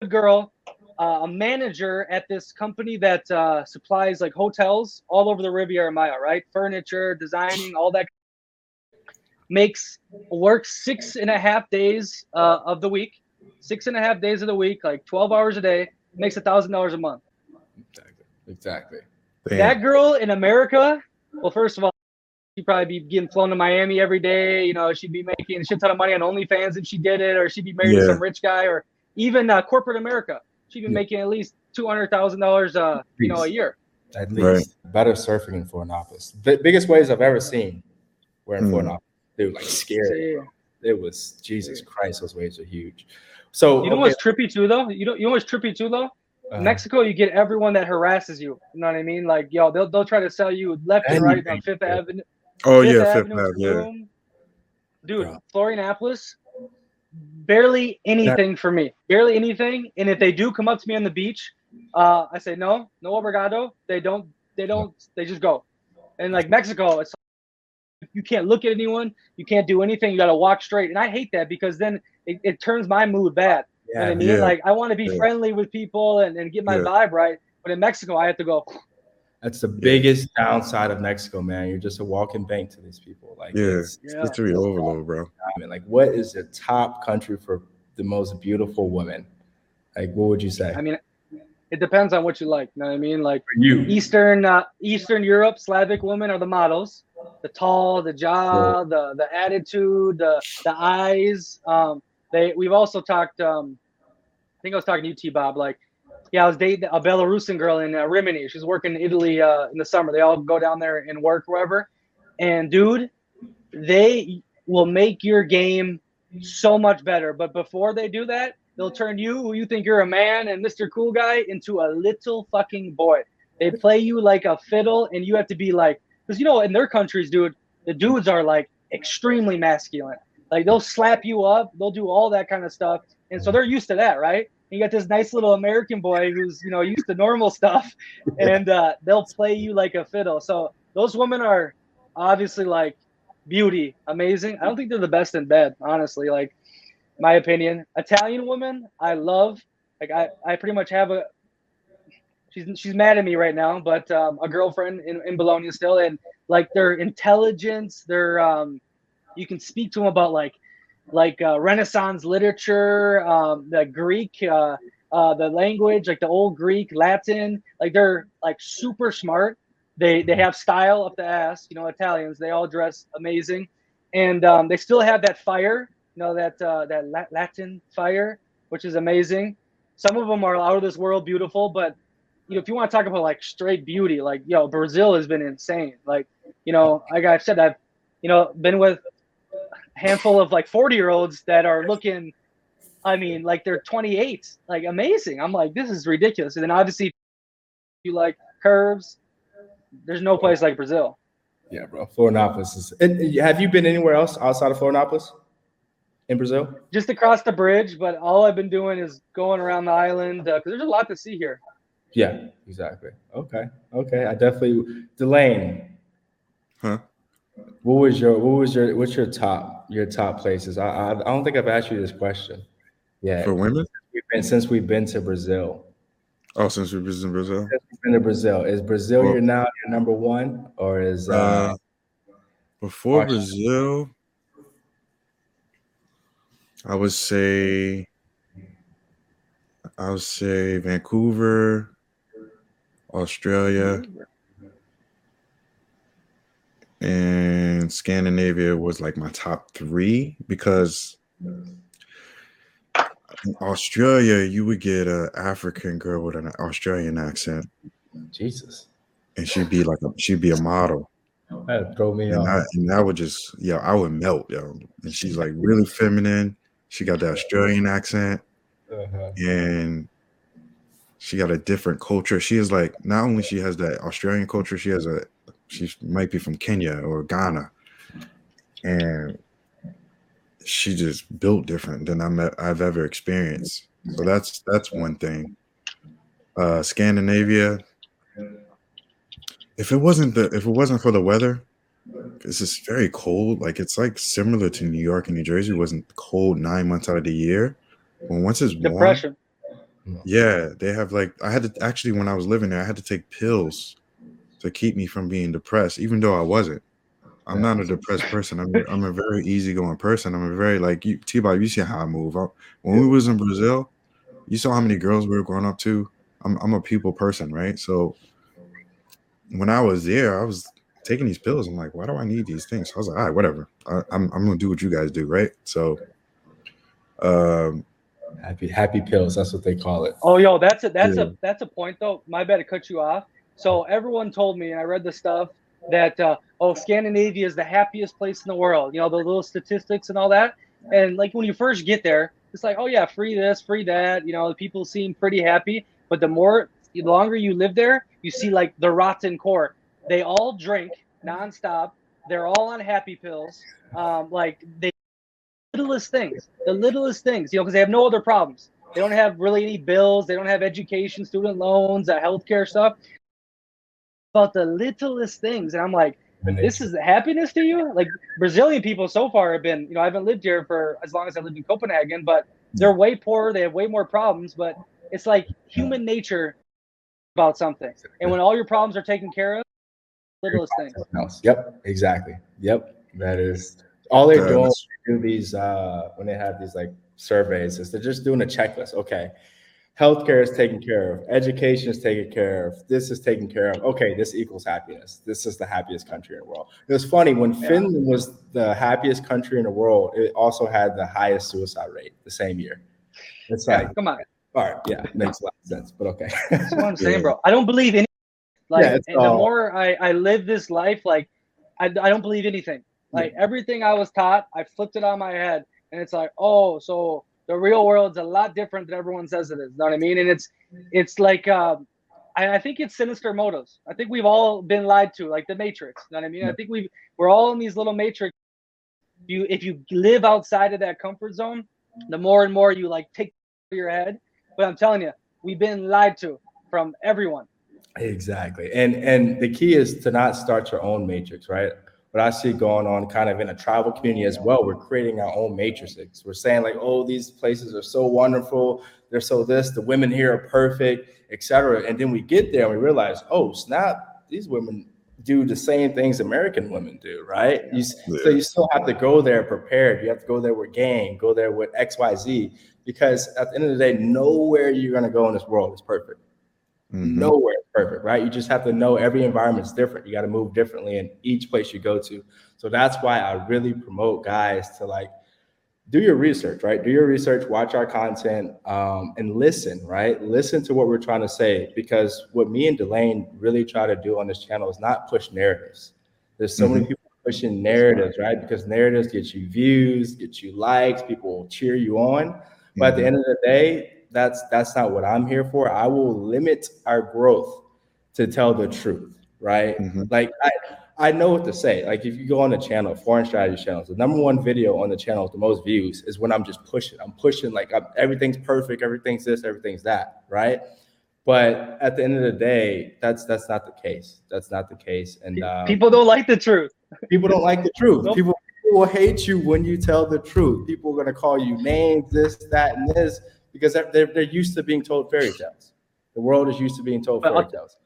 girl uh, a manager at this company that uh, supplies like hotels all over the Riviera Maya, right? Furniture, designing, all that. Makes works six and a half days uh, of the week, six and a half days of the week, like twelve hours a day. Makes a thousand dollars a month. Exactly. Exactly. Damn. That girl in America. Well, first of all, she'd probably be getting flown to Miami every day. You know, she'd be making a shit ton of money on OnlyFans if she did it, or she'd be married yeah. to some rich guy, or even uh, corporate America she'd be making at least two hundred thousand dollars, uh, you know, a year. At least right. better surfing in Florianopolis. The biggest waves I've ever seen were in mm. Florianopolis. They were like scary. Yeah. It was Jesus Christ. Those waves are huge. So you know okay. what's trippy too, though. You know, you know what's trippy too, though. Uh-huh. Mexico, you get everyone that harasses you. You know what I mean? Like, yo, they'll they'll try to sell you left and right on Fifth Avenue. Oh Fifth yeah, Avenue, Fifth Avenue. Yeah. Dude, yeah. Florianopolis, barely anything for me, barely anything. And if they do come up to me on the beach, uh, I say no, no obrigado. They don't, they don't, they just go. And like Mexico, it's you can't look at anyone, you can't do anything. You got to walk straight, and I hate that because then it, it turns my mood bad. Yeah, you know I mean, yeah. like I want to be yeah. friendly with people and, and get my yeah. vibe right, but in Mexico, I have to go. [SNIFFS] That's the biggest downside of Mexico, man. You're just a walking bank to these people. Like, yeah, it's, yeah. it's really overload, bro. I mean, like, what is the top country for the most beautiful women? Like, what would you say? I mean, it depends on what you like. You know what I mean? Like, you, Eastern uh, Eastern Europe, Slavic women are the models. The tall, the jaw, yeah. the the attitude, the the eyes. Um, they we've also talked. Um, I think I was talking to you, T. Bob. Like yeah, I was dating a Belarusian girl in uh, Rimini. She's working in Italy uh, in the summer. They all go down there and work wherever. And dude, they will make your game so much better. But before they do that, they'll turn you, who you think you're a man and Mr. Cool Guy, into a little fucking boy. They play you like a fiddle, and you have to be like, because you know, in their countries, dude, the dudes are like extremely masculine. Like they'll slap you up, they'll do all that kind of stuff, and so they're used to that, right? And you got this nice little American boy who's you know used to normal stuff, [LAUGHS] and uh, they'll play you like a fiddle. So those women are obviously like beauty, amazing. I don't think they're the best in bed, honestly. Like my opinion, Italian woman, I love. Like I, I pretty much have a. She's she's mad at me right now, but um, a girlfriend in, in Bologna still, and like their intelligence, their um, you can speak to them about like like uh, Renaissance literature, um, the Greek, uh, uh, the language, like the old Greek, Latin. Like they're like super smart. They they have style up the ass. You know, Italians. They all dress amazing, and um, they still have that fire. Know that uh, that Latin fire, which is amazing. Some of them are out of this world, beautiful, but you know, if you want to talk about like straight beauty, like yo, Brazil has been insane. Like, you know, like I've said, I've you know been with a handful of like 40 year olds that are looking i mean like they're 28 like amazing. I'm like this is ridiculous. And then obviously you like curves there's no place like brazil. Yeah bro. Florianopolis is and have you been anywhere else outside of florianopolis in brazil just across the bridge but all i've been doing is going around the island because uh, there's a lot to see here yeah exactly okay okay i definitely delane huh What was your what was your what's your top your top places? I I, I don't think I've asked you this question. Yeah, For women? we've been, since we've been to Brazil. Oh, since we've been in Brazil. Since we've been to Brazil, is Brazil Well- your now your number one, or is uh, Uh, before Awesome. Brazil, I would say I would say Vancouver, Australia, and Scandinavia was like my top three because in Australia you would get a African girl with an Australian accent, Jesus? and she'd be like a, she'd be a model. That throw me and off. I, and I would just, yeah, I would melt, yo. And she's like really feminine. She got the Australian accent, Uh-huh. and she got a different culture. She is like, not only she has that Australian culture, she has a, she might be from Kenya or Ghana, and she just built different than I'm, I've ever experienced. So that's that's one thing. Uh, Scandinavia. If it wasn't the if it wasn't for the weather, it's is very cold. Like it's like similar to New York and New Jersey. It wasn't cold nine months out of the year. When once it's warm, yeah, they have like I had to actually when I was living there, I had to take pills to keep me from being depressed, even though I wasn't. I'm not a depressed person. I'm I'm a very easygoing person. I'm a very like you T-Bob, you see how I move. I- when we was in Brazil, you saw how many girls we were going up to. I'm I'm a people person, right? So when I was there, I was taking these pills. I'm like, why do I need these things? I was like, all right, whatever. I, I'm I'm gonna do what you guys do, right? So um Happy happy pills. That's what they call it. Oh, yo, that's a that's Yeah. a that's a point though. My bad to cut you off. So everyone told me, and I read the stuff that uh, oh, Scandinavia is the happiest place in the world. You know the little statistics and all that. And like when you first get there, it's like oh yeah, free this, free that. You know the people seem pretty happy. But the more, the longer you live there, you see like the rotten core. They all drink nonstop. They're all on happy pills. Um, like they littlest things, the littlest things, you know, because they have no other problems. They don't have really any bills. They don't have education, student loans, uh, healthcare stuff. About the littlest things, and I'm like, this is happiness to you? Like Brazilian people so far have been, you know, I haven't lived here for as long as I lived in Copenhagen, but they're way poorer. They have way more problems, but it's like human nature about something. And when all your problems are taken care of, littlest things. else. Yep, exactly. Yep, that is all they're doing. that's- they Do these uh, when they have these like surveys is they're just doing a checklist. Okay, healthcare is taken care of, education is taken care of, this is taken care of. Okay, this equals happiness. This is the happiest country in the world. It was funny when Finland was the happiest country in the world. It also had the highest suicide rate the same year. It's like, Come on. all right, yeah, makes a lot of sense, but okay. That's what I'm [LAUGHS] saying, bro. I don't believe any. Like, Yeah, and the more I, I live this life, like, I, I don't believe anything. Like, everything I was taught, I flipped it on my head. And it's like, oh, so the real world's a lot different than everyone says it is. You know what I mean? And it's, it's like, um, I, I think it's sinister motives. I think we've all been lied to, like the Matrix. You know what I mean? I think we've, we're all in these little Matrix. You, if you live outside of that comfort zone, the more and more you like take your head. But I'm telling you, we've been lied to from everyone. Exactly. And and the key is to not start your own matrix, right? What I see going on kind of in a tribal community as well, we're creating our own matrices. We're saying like, oh, these places are so wonderful, they're so this, the women here are perfect, etc. And then we get there and we realize, oh, snap, these women do the same things American women do, right? You, s- So you still have to go there prepared. You have to go there with gang, go there with XYZ, because at the end of the day, nowhere you're gonna go in this world is perfect mhm. nowhere is perfect, right? You just have to know every environment's different. You got to move differently in each place you go to. So that's why I really promote guys to like do your research, right? Do your research, watch our content, um, and listen, right? Listen to what we're trying to say because what me and Delane really try to do on this channel is not push narratives. There's so many people pushing narratives, right? Because narratives get you views, get you likes, people will cheer you on. But at the end of the day, that's that's not what I'm here for. I will limit our growth to tell the truth, right? Mhm. Like I I know what to say. Like if you go on the channel, foreign strategy channels, the number one video on the channel with the most views is when I'm just pushing. I'm pushing like I'm, everything's perfect, everything's this, everything's that, right? But at the end of the day, that's that's not the case. That's not the case. And um, people don't like the truth. people don't like the truth. Nope. People, people will hate you when you tell the truth. People are gonna call you names, this, that, and this, because they're they're, they're used to being told fairy tales. The world is used to being told But fairy I'll- tales.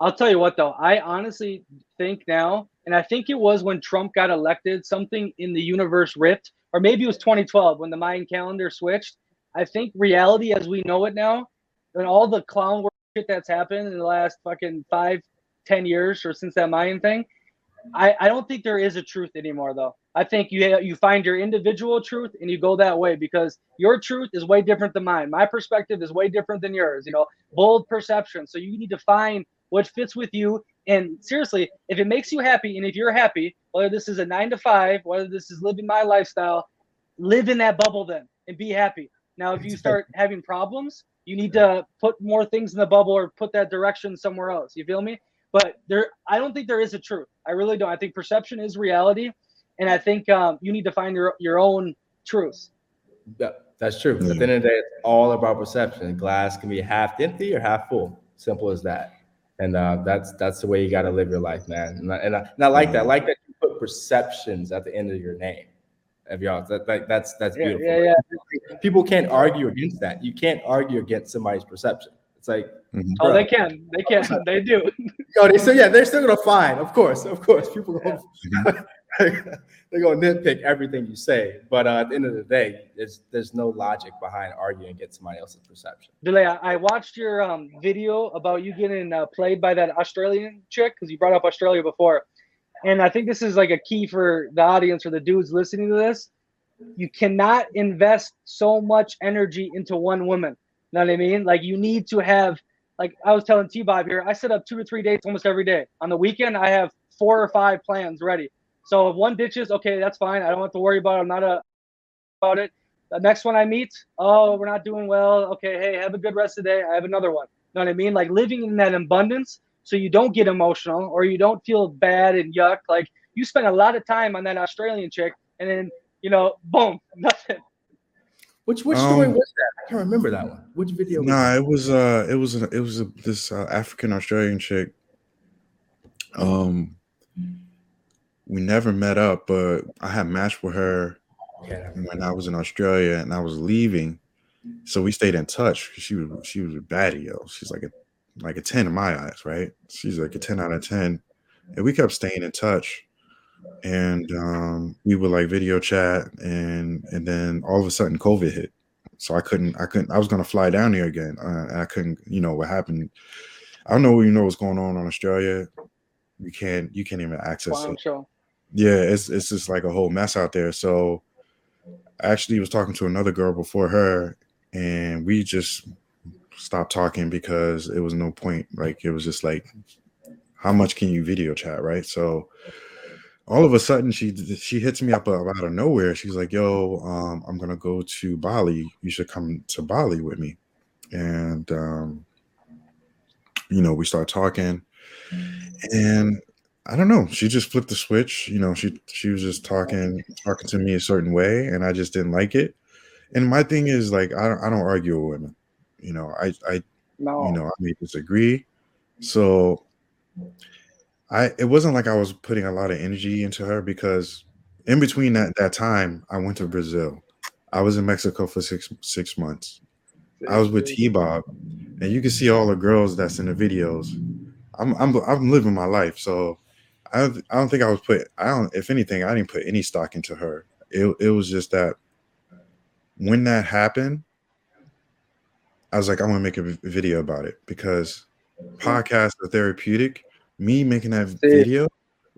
I'll tell you what though, I honestly think now, and I think it was when Trump got elected, something in the universe ripped, or maybe it was 2012 when the Mayan calendar switched. I think reality as we know it now, and all the clown work shit that's happened in the last fucking five, ten years or since that Mayan thing, I, I don't think there is a truth anymore though. I think you you find your individual truth and you go that way because your truth is way different than mine. My perspective is way different than yours. You know, bold perception. So you need to find what fits with you. And seriously, if it makes you happy and if you're happy, whether this is a nine to five, whether this is living my lifestyle, live in that bubble then and be happy. Now, if you start having problems, you need to put more things in the bubble or put that direction somewhere else. You feel me? But there, I don't think there is a truth. I really don't. I think perception is reality, and I think um, you need to find your your own truth. Yeah, that's true. At the end of the day, it's all about perception. Glass can be half empty or half full. Simple as that. And uh, that's that's the way you got to live your life, man. And I, and I, and I like that. I like that you put perceptions at the end of your name. Of y'all, that, that, that's that's Yeah, yeah, yeah. People can't argue against that. You can't argue against somebody's perception. It's like, Mhm. Oh, they can. They can. [LAUGHS] They do. oh, they still yeah, they're still gonna find. Of course, of course, people go, [LAUGHS] they're gonna nitpick everything you say. But uh, at the end of the day, there's there's no logic behind arguing against somebody else's perception. Delane, I I watched your um, video about you getting uh, played by that Australian chick because you brought up Australia before, and I think this is like a key for the audience or the dudes listening to this. You cannot invest so much energy into one woman. You know what I mean? Like you need to have, like I was telling T Bob here, I set up two or three dates almost every day. On the weekend, I have four or five plans ready. So if one ditches, okay, that's fine. I don't have to worry about it. I'm not a about it. The next one I meet, oh, we're not doing well. Okay, hey, have a good rest of the day. I have another one. You know what I mean? Like living in that abundance so you don't get emotional or you don't feel bad and yuck. Like you spend a lot of time on that Australian chick and then, you know, boom, [LAUGHS] nothing. Which which story Um, was that? I can't remember that one. Which video? was Nah, it was uh, it was a, it was a, this uh, African Australian chick. Um, we never met up, but I had matched with her that? when I was in Australia and I was leaving, so we stayed in touch. She was she was a baddie, yo. She's like a like a ten in my eyes, right? She's like a ten out of ten, and we kept staying in touch. And um, we would like video chat, and and then all of a sudden COVID hit, so I couldn't I couldn't I was gonna fly down here again, uh, I couldn't. You know what happened? I don't know. You know what's going on in Australia? You can't you can't even access it yeah it's it's just like a whole mess out there so i actually was talking to another girl before her and we just stopped talking because it was no point like it was just like how much can you video chat right so all of a sudden she she hits me up out of nowhere she's like yo um, i'm gonna go to bali you should come to bali with me and um, you know we start talking and I don't know. She just flipped the switch. You know, she she was just talking talking to me a certain way, and I just didn't like it. And my thing is like I don't I don't argue with women. You know, I I No. you know I may disagree. So I it wasn't like I was putting a lot of energy into her because in between that that time I went to Brazil. I was in Mexico for six six months. I was with T Bob, and you can see all the girls that's in the videos. I'm I'm I'm living my life, so I don't, I don't think I was put. I don't. If anything, I didn't put any stock into her. It it was just that when that happened, I was like, I'm gonna make a video about it because podcasts are therapeutic. Me making that See. video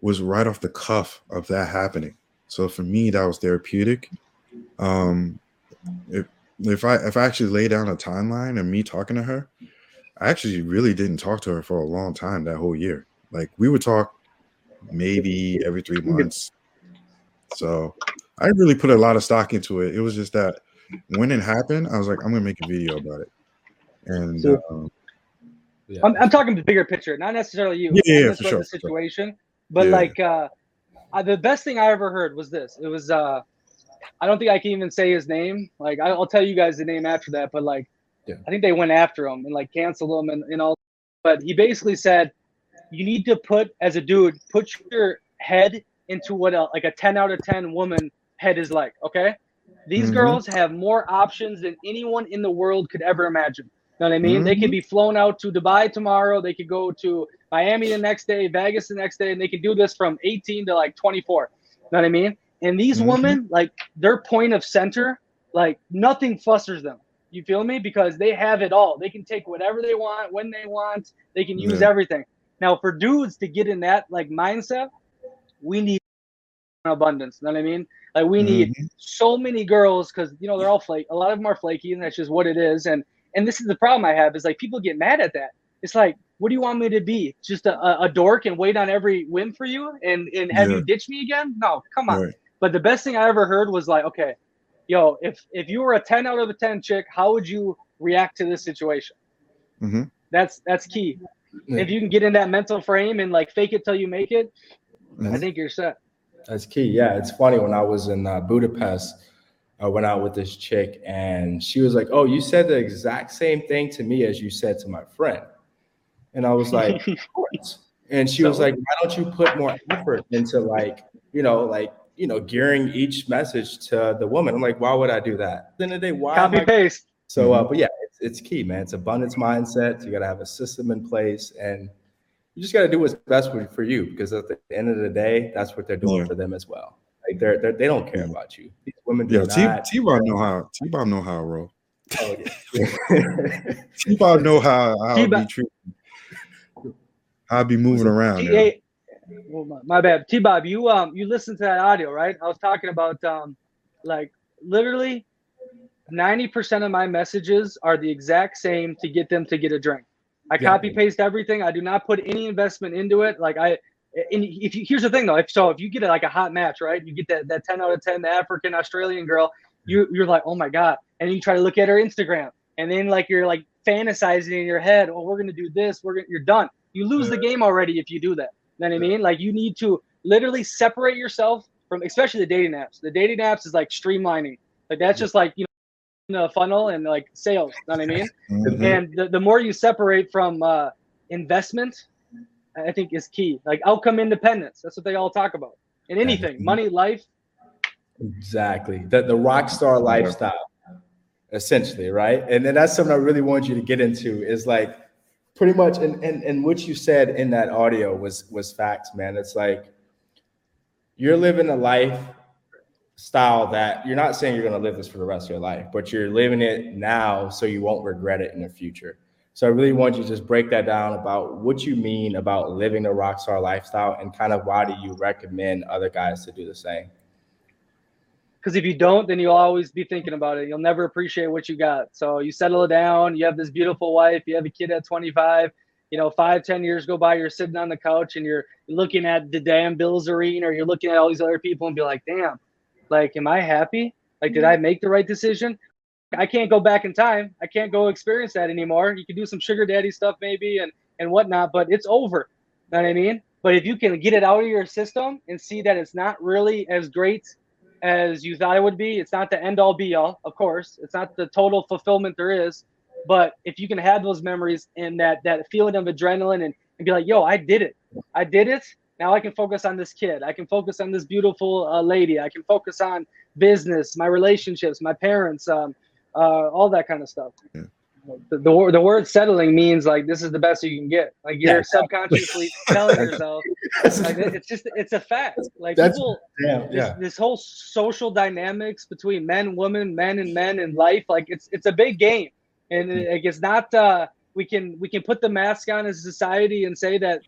was right off the cuff of that happening. So for me, that was therapeutic. Um, if if I if I actually lay down a timeline of me talking to her, I actually really didn't talk to her for a long time that whole year. Like we would talk maybe every three months. So I really put a lot of stock into it. It was just that when it happened, I was like, I'm gonna make a video about it. And So- um, Yeah. I'm, I'm talking the bigger picture, not necessarily you. Yeah, yeah, not for sure, The for sure. situation, but Yeah. like uh, I, the best thing I ever heard was this. It was uh, I don't think I can even say his name. Like I, I'll tell you guys the name after that. But like Yeah. I think they went after him and like canceled him and, and all. But he basically said, you need to put as a dude, put your head into what a, like a 10 out of 10 woman head is like. Okay. These Mhm. girls have more options than anyone in the world could ever imagine. You know what I mean? They could be flown out to Dubai tomorrow. They could go to Miami the next day, Vegas the next day, and they can do this from 18 to like 24. You know what I mean? And these Mhm. women, like their point of center, like nothing flusters them. You feel me? Because they have it all. They can take whatever they want when they want. They can use Yeah. everything. Now, for dudes to get in that like mindset, we need abundance. You know what I mean? Like we need so many girls because you know they're all flake. A lot of them are flaky, and that's just what it is. And and this is the problem I have is like people get mad at that. It's like, what do you want me to be? Just a, a, a dork and wait on every whim for you and and have Yeah. you ditch me again? No, come on. Right. But the best thing I ever heard was like, okay, yo, if if you were a ten out of a ten chick, how would you react to this situation? Mhm. That's that's key. Yeah. If you can get in that mental frame and like fake it till you make it, I Mhm. think you're set. That's key. Yeah, it's funny when I was in uh, Budapest, I went out with this chick, and she was like, "Oh, you said the exact same thing to me as you said to my friend," and I was like, [LAUGHS] "Of. And she was like, "Why don't you put more effort into like, you know, like." You know, gearing each message to the woman. I'm like, why would I do that? At the end of the day, why? Copy I- paste. So, uh, but yeah, it's, it's key, man. It's abundance mindset. You got to have a system in place, and you just got to do what's best for, for you because at the end of the day, that's what they're doing Yeah. for them as well. Like they're, they're they don't care about you. These women do Yeah, T not. T Bob know how T Bob know how, bro. Oh, yeah. [LAUGHS] T Bob know how how I be T-Bob- treated. I'll be moving around. T- well, my, my bad. T Bob, you um you listened to that audio, right? I was talking about um like literally 90% of my messages are the exact same to get them to get a drink. I Yeah. copy paste everything. I do not put any investment into it. Like I and if you here's the thing though, if so if you get like a hot match, right? You get that that 10 out of 10, the African Australian girl, you you're like, oh my God. And you try to look at her Instagram. And then like you're like fantasizing in your head, oh, we're gonna do this, we're gonna you're done. You lose the game already if you do that. You know what I mean? Like you need to literally separate yourself from especially the dating apps. The dating apps is like streamlining. Like that's just like you know the funnel and like sales. You know what I mean? [LAUGHS] Mhm. And the, the more you separate from uh, investment, I think is key. Like outcome independence. That's what they all talk about. In anything, money, life. Exactly. The the rock star lifestyle, essentially, right? And then that's something I really want you to get into is like pretty much and and, and what you said in that audio was was facts, man. It's like you're living a life style that you're not saying you're going to live this for the rest of your life, but you're living it now so you won't regret it in the future. So I really want you to just break that down about what you mean about living the rock star lifestyle and kind of why do you recommend other guys to do the same? Because if you don't, then you'll always be thinking about it. You'll never appreciate what you got. So you settle it down. You have this beautiful wife. You have a kid at 25. You know, five, ten years go by. You're sitting on the couch and you're looking at the damn Bills arena, or you're looking at all these other people and be like, "Damn, like, am I happy? Like, did mm-hmm. I make the right decision? I can't go back in time. I can't go experience that anymore. You can do some sugar daddy stuff maybe and and whatnot, but it's over. Know what I mean? But if you can get it out of your system and see that it's not really as great as you thought it would be, it's not the end all be all, of course. It's not the total fulfillment there is. But if you can have those memories and that that feeling of adrenaline and, and be like, yo, I did it. I did it. Now I can focus on this kid. I can focus on this beautiful uh, lady. I can focus on business, my relationships, my parents, um, uh, all that kind of stuff. Yeah. The, the, the word settling means like this is the best you can get. Like you're Yeah. subconsciously [LAUGHS] telling yourself, like it's just it's a fact. Like That's- people, Damn, this, yeah. this whole social dynamics between men, women, men, and men in life, like it's it's a big game, and it, like, it's not. Uh, we can we can put the mask on as a society and say that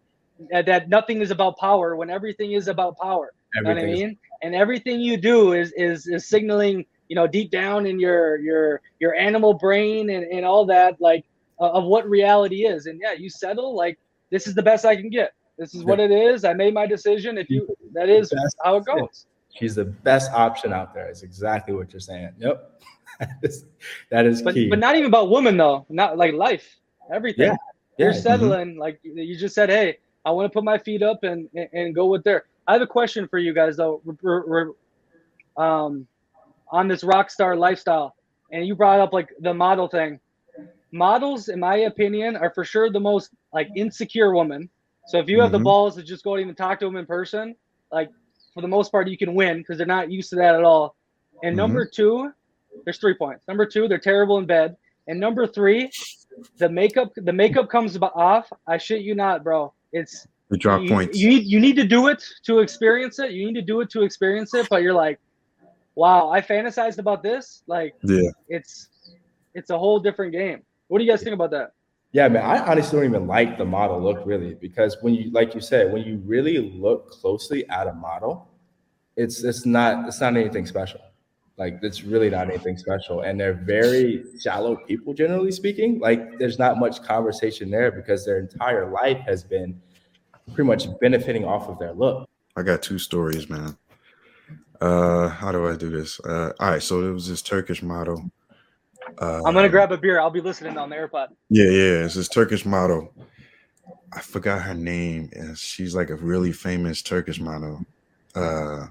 that, that nothing is about power when everything is about power. You know what I Everything is- mean? And everything you do is is is signaling, you know, deep down in your your your animal brain and, and all that, like uh, of what reality is. And yeah, you settle like this is the best I can get. This is what it is. I made my decision. If you that is how it goes. She's the best option out there. Is exactly what you're saying. Yep. [LAUGHS] that is, But key. but not even about women though. Not like life. Everything. Yeah, You're yeah. mm-hmm. settling. Like you just said, hey, I want to put my feet up and and, and go with there. I have a question for you guys though. Um, on this rock star lifestyle, and you brought up like the model thing. models, in my opinion, are for sure the most like insecure woman. So if you have the Mhm. balls to just go and even talk to them in person, like for the most part, you can win because they're not used to that at all. And Mhm. number two, there's three points. Number two, they're terrible in bed. And number three, the makeup the makeup comes off. I shit you not, bro. It's the drop you, points. You need you need to do it to experience it. You need to do it to experience it. But you're like, wow, I fantasized about this. Like yeah. it's it's a whole different game. What do you guys think about that? Yeah, man, I honestly don't even like the model look really because when you, like you said, when you really look closely at a model, it's it's not it's not anything special. Like it's really not anything special, and they're very shallow people, generally speaking. Like there's not much conversation there because their entire life has been pretty much benefiting off of their look. I got two stories, man. Uh, how do I do this? Uh, all right, so it was this Turkish model. Uh, I'm gonna grab a beer. I'll be listening on the AirPod. Yeah, yeah, it's this Turkish model. I forgot her name. and She's like a really famous Turkish model. Uh,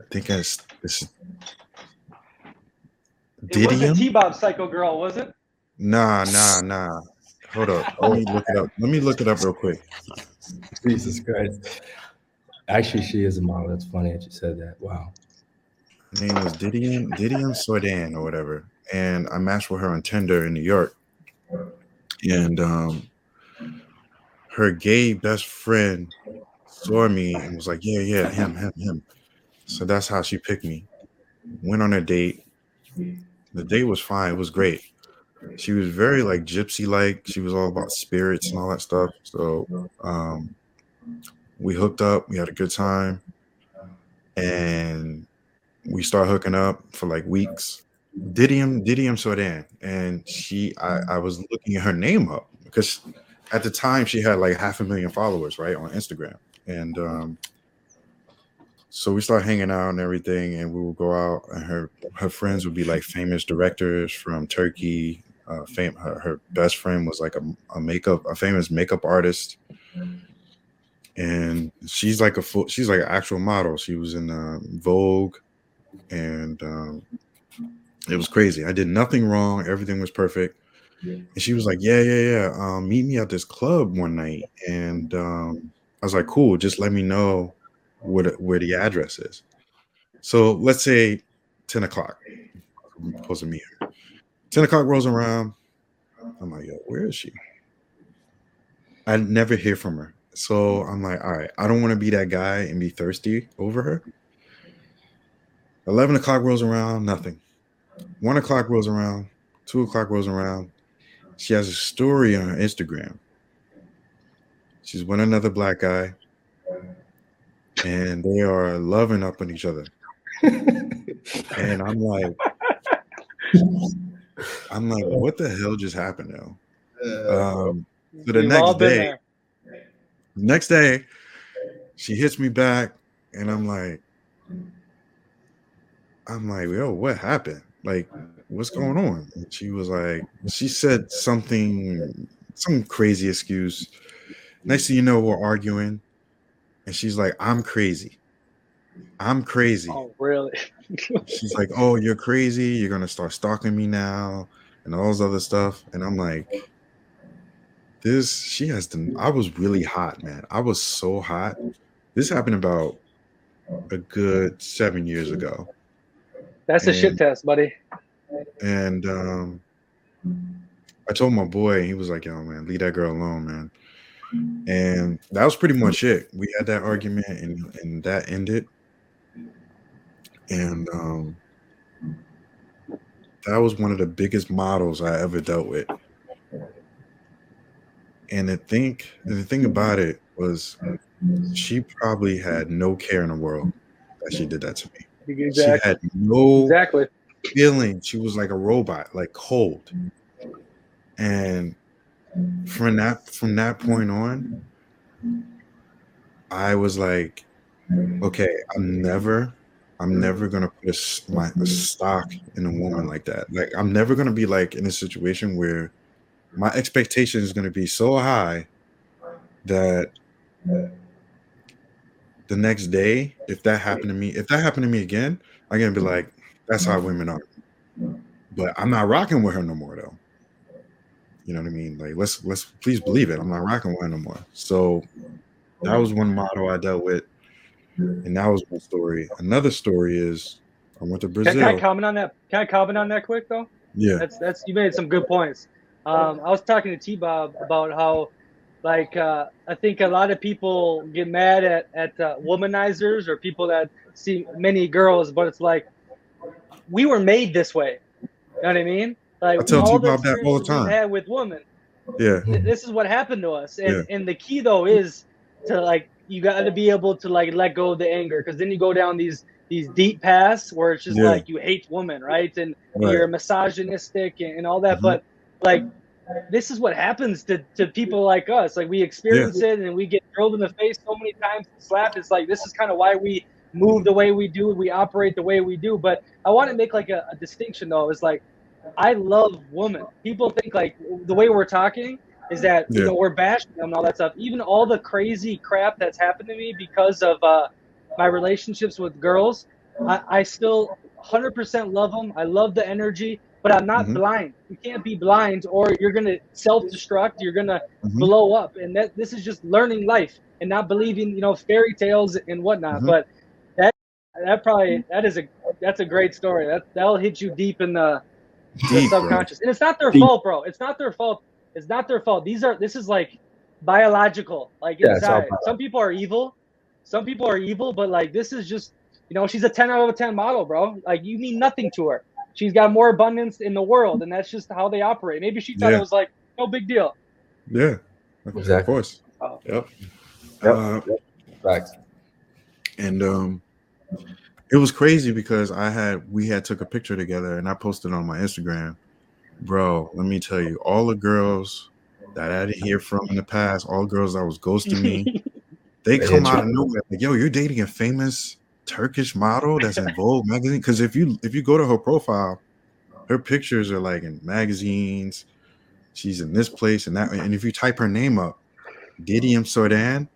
I think it's this. It was the Didem? T-Bob Psycho Girl, was it? Nah, nah, nah. Hold up. Let me look it up. Let me look it up real quick. Jesus Christ! Actually, she is a model. That's funny that you said that. Wow. Her name was Didem, Didem Soydan or whatever. And I matched with her on Tinder in New York. And um her gay best friend saw me and was like, Yeah, yeah, him, him, him. So that's how she picked me. Went on a date. The date was fine, it was great. She was very like gypsy like. She was all about spirits and all that stuff. So um we hooked up, we had a good time, and we start hooking up for like weeks. Didem Didem Soydan, and she I, I was looking her name up because at the time she had like half a million followers right on Instagram, and um, so we start hanging out and everything, and we would go out, and her her friends would be like famous directors from Turkey. Uh, fame her, her best friend was like a, a makeup a famous makeup artist and she's like a full she's like an actual model. She was in uh, vogue and um, it was crazy. I did nothing wrong. Everything was perfect. And she was like yeah yeah yeah um, meet me at this club one night. And um, i was like cool just let me know where the, where the address is. So let's say 10 o'clock. I'm supposed to meet her. 10 o'clock rolls around. I'm like yo where is she? I never hear from her so I'm like, all right, I don't want to be that guy and be thirsty over her. 11 o'clock rolls around, nothing. One o'clock rolls around, two o'clock rolls around. She has a story on her Instagram. She's with another black guy, and they are loving up on each other. and I'm like, I'm like, what the hell just happened now? Um, so the We've next day, there. Next day she hits me back and i'm like i'm like yo what happened? Like what's going on? And she was like she said something some crazy excuse. Next thing you know we're arguing and she's like i'm crazy. I'm crazy. Oh, really? [LAUGHS] she's like oh you're crazy. You're gonna start stalking me now and all this other stuff. And i'm like this she has the i was really hot man. I was so hot. This happened about a good seven years ago. That's a shit test, buddy. and um i told my boy he was like yo man leave that girl alone man. And that was pretty much it. We had that argument and and that ended. And um that was one of the biggest models i ever dealt with and the think the thing about it was she probably had no care in the world that she did that to me Exactly. she had no Exactly. feeling she was like a robot like cold and from that from that point on i was like okay i'm never i'm never gonna put a, my a stock in a woman like that like i'm never gonna be like in a situation where my expectation is gonna be so high that the next day if that happened to me if that happened to me again i'm gonna be like that's how women are but I'm not rocking with her no more though. You know what I mean? Like let's let's please believe it. I'm not rocking with her no more. So that was one model I dealt with, and that was one story. Another story is I went to Brazil. Can, can I comment on that? Can I comment on that quick though? yeah, That's that's you made some good points. Um, I was talking to T Bob about how, like, uh, I think a lot of people get mad at at uh, womanizers or people that see many girls, but it's like we were made this way. You know what I mean? Like I tell all T-Bob that all the time. Had with women, yeah, this is what happened to us, and Yeah. and the key though is to like you got to be able to like let go of the anger because then you go down these these deep paths where it's just Yeah. like you hate women, right? And Right. you're misogynistic and, and all that. Mhm. But like, this is what happens to, to people like us. Like we experience it and we get drilled in the face so many times and slapped. It's like this is kind of why we move the way we do, we operate the way we do. But I want to make like a, a distinction though. It's like I love women. People think like the way we're talking is that you know we're bashing them and all that stuff. Even all the crazy crap that's happened to me because of uh, my relationships with girls, I, I still 100% love them. I love the energy, but I'm not Mhm. blind. You can't be blind, or you're gonna self-destruct. You're gonna Mhm. blow up, and that this is just learning life and not believing, you know, fairy tales and whatnot. Mhm. But that that probably that is a that's a great story. That that'll hit you deep in the, the Deep, bro. subconscious, and it's not their Deep. fault, bro. It's not their fault. It's not their fault. These are this is like biological, like Yeah, inside. Some people are evil. Some people are evil, but like this is just you know, she's a 10 out of a 10 model, bro. Like, you mean nothing to her. She's got more abundance in the world, and that's just how they operate. Maybe she thought Yeah. it was like, no big deal. yeah, Exactly. of course. Oh. Yep. Yep. Uh, Facts. and um it was crazy because i had we had took a picture together and i posted on my instagram bro let me tell you all the girls that i didn't hear from in the past all girls that was ghosting me [LAUGHS] they They come out of nowhere like yo you're dating a famous turkish model that's in [LAUGHS] vogue magazine because if you if you go to her profile her pictures are like in magazines she's in this place and that and if you type her name up Didem Soydan,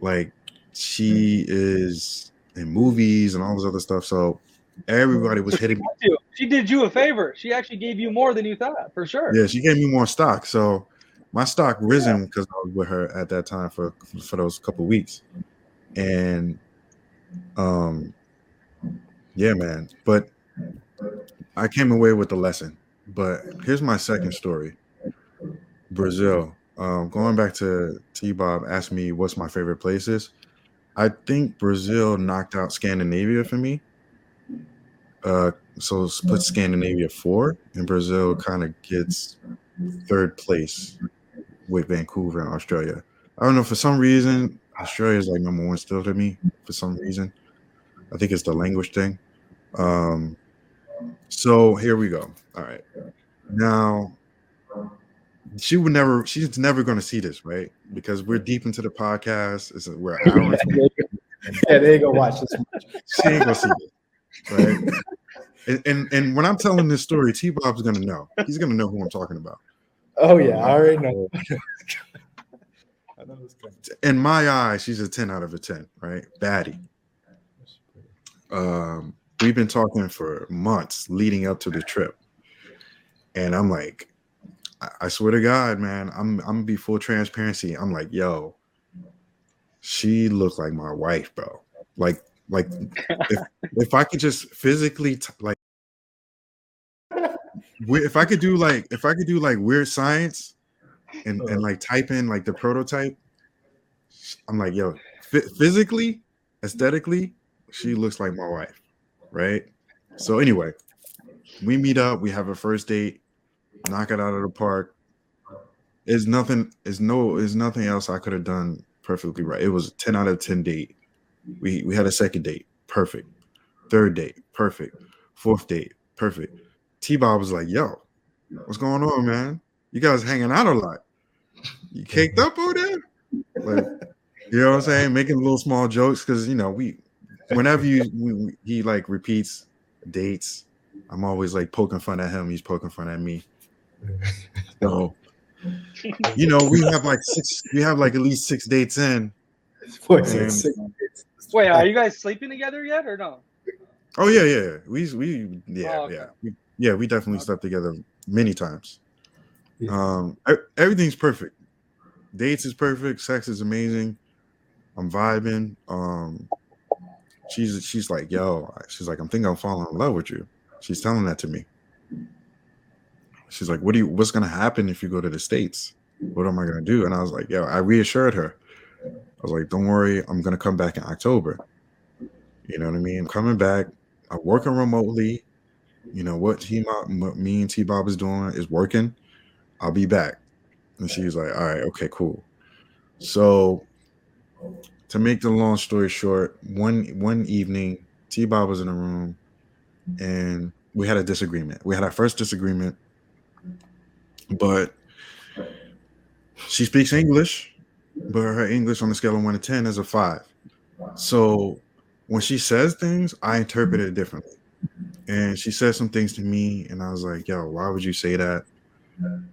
like she hmm. is in movies and all this other stuff. So everybody was hitting me. She did you a favor. She actually gave you more than you thought, for sure. Yeah, she gave me more stock. So my stock risen because I was with her at that time for for those couple weeks. And um yeah, man. But I came away with the lesson. But here's my second story. Brazil. Um, going back to T Bob asked me what's my favorite places. I think Brazil knocked out Scandinavia for me. Uh, so put Scandinavia four, and Brazil kind of gets third place with Vancouver and Australia. I don't know for some reason Australia is like number one still to me for some reason. I think it's the language thing. Um, so here we go. All right, now she would never. She's never going to see this, right? Because we're deep into the podcast. It's we're hours. [LAUGHS] yeah, they ain't gonna watch this. she ain't gonna see this, right? And, and and when I'm telling this story, T Bob's gonna know. He's gonna know who I'm talking about. Oh yeah, I already know. [LAUGHS] I know it's coming. In my eyes, she's a 10 out of a 10, right? Baddie. Um, we've been talking for months leading up to the trip. And I'm like, I, I swear to God, man, I'm I'm gonna be full transparency. I'm like, yo, she looks like my wife, bro. Like, like if, if I could just physically t- like if I could do like if I could do like weird science and and like type in like the prototype, I'm like, yo, phy- physically, aesthetically, she looks like my wife, right? So anyway, we meet up, we have a first date, knock it out of the park. It's nothing, it's no, it's nothing else I could have done perfectly right. It was a 10 out of 10 date. We we had a second date, perfect. Third date, perfect. Fourth date, perfect. T Bob was like, yo, what's going on, man? You guys hanging out a lot. You caked up over there? Like, you know what I'm saying? Making little small jokes because you know, we whenever you we, we- he like repeats dates, I'm always like poking fun at him, he's poking fun at me. So you know, we have like six, we have like at least six dates in. Boy, Man. it's six- Wait, are you guys sleeping together yet or no? Oh yeah, yeah. We we yeah, Oh, okay. yeah. We, yeah, we definitely slept together many times. Yeah. Um, everything's perfect. Dates is perfect. Sex is amazing. I'm vibing. Um, she's she's like, yo, she's like, I'm thinking I'm falling in love with you. She's telling that to me. She's like, what do you? What's gonna happen if you go to the states? What am I gonna do? And I was like, yo, I reassured her. I was like, don't worry, I'm gonna come back in October. You know what I mean? I'm coming back. I'm working remotely. You know what T what me and T Bob is doing is working. I'll be back. And she was like, all right, okay, cool. So to make the long story short, one one evening, T Bob was in a room and we had a disagreement. We had our first disagreement, but she speaks English, but her English on the scale of one to ten is a five. So when she says things, I interpret it differently. And she said some things to me, and I was like, yo, why would you say that?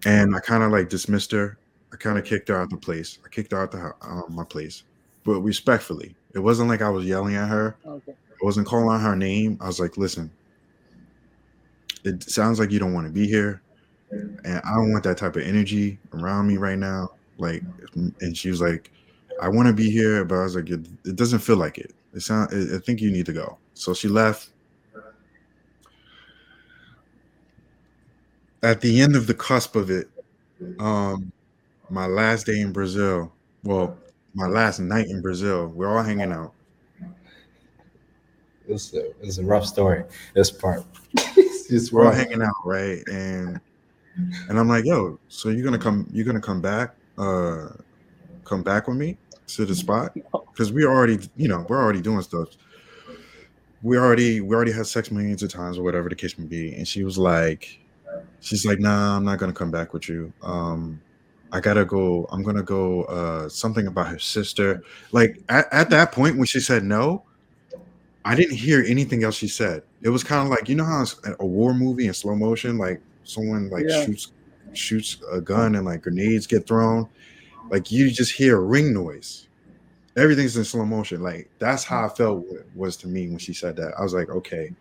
And I kind of like dismissed her. I kind of kicked her out the place. I kicked her out the uh, my place, but respectfully. It wasn't like I was yelling at her. Okay. I wasn't calling her name. I was like, listen, it sounds like you don't want to be here. And I don't want that type of energy around me right now. Like, and she was like, I want to be here, but I was like, it, it doesn't feel like it. It sound, I I think you need to go. So she left. At the end of the cusp of it, um, my last day in Brazil, well, my last night in Brazil, we're all hanging out. It's a, it's a rough story. This part. [LAUGHS] it's just we're all hanging out, right? And and I'm like, yo, so you're gonna come, you're gonna come back, uh, come back with me to the spot [LAUGHS] because we already, you know, we're already doing stuff. We already, we already had sex millions of times or whatever the case may be. And she was like, she's like, nah, I'm not gonna come back with you. Um, I gotta go. I'm gonna go. Uh, something about her sister. Like at, at that point when she said no, I didn't hear anything else she said. It was kind of like you know how a war movie in slow motion, like someone like Yeah. shoots shoots a gun and like grenades get thrown. Like you just hear a ring noise. Everything's in slow motion. Like that's how I felt wa- was to me when she said that. I was like, okay,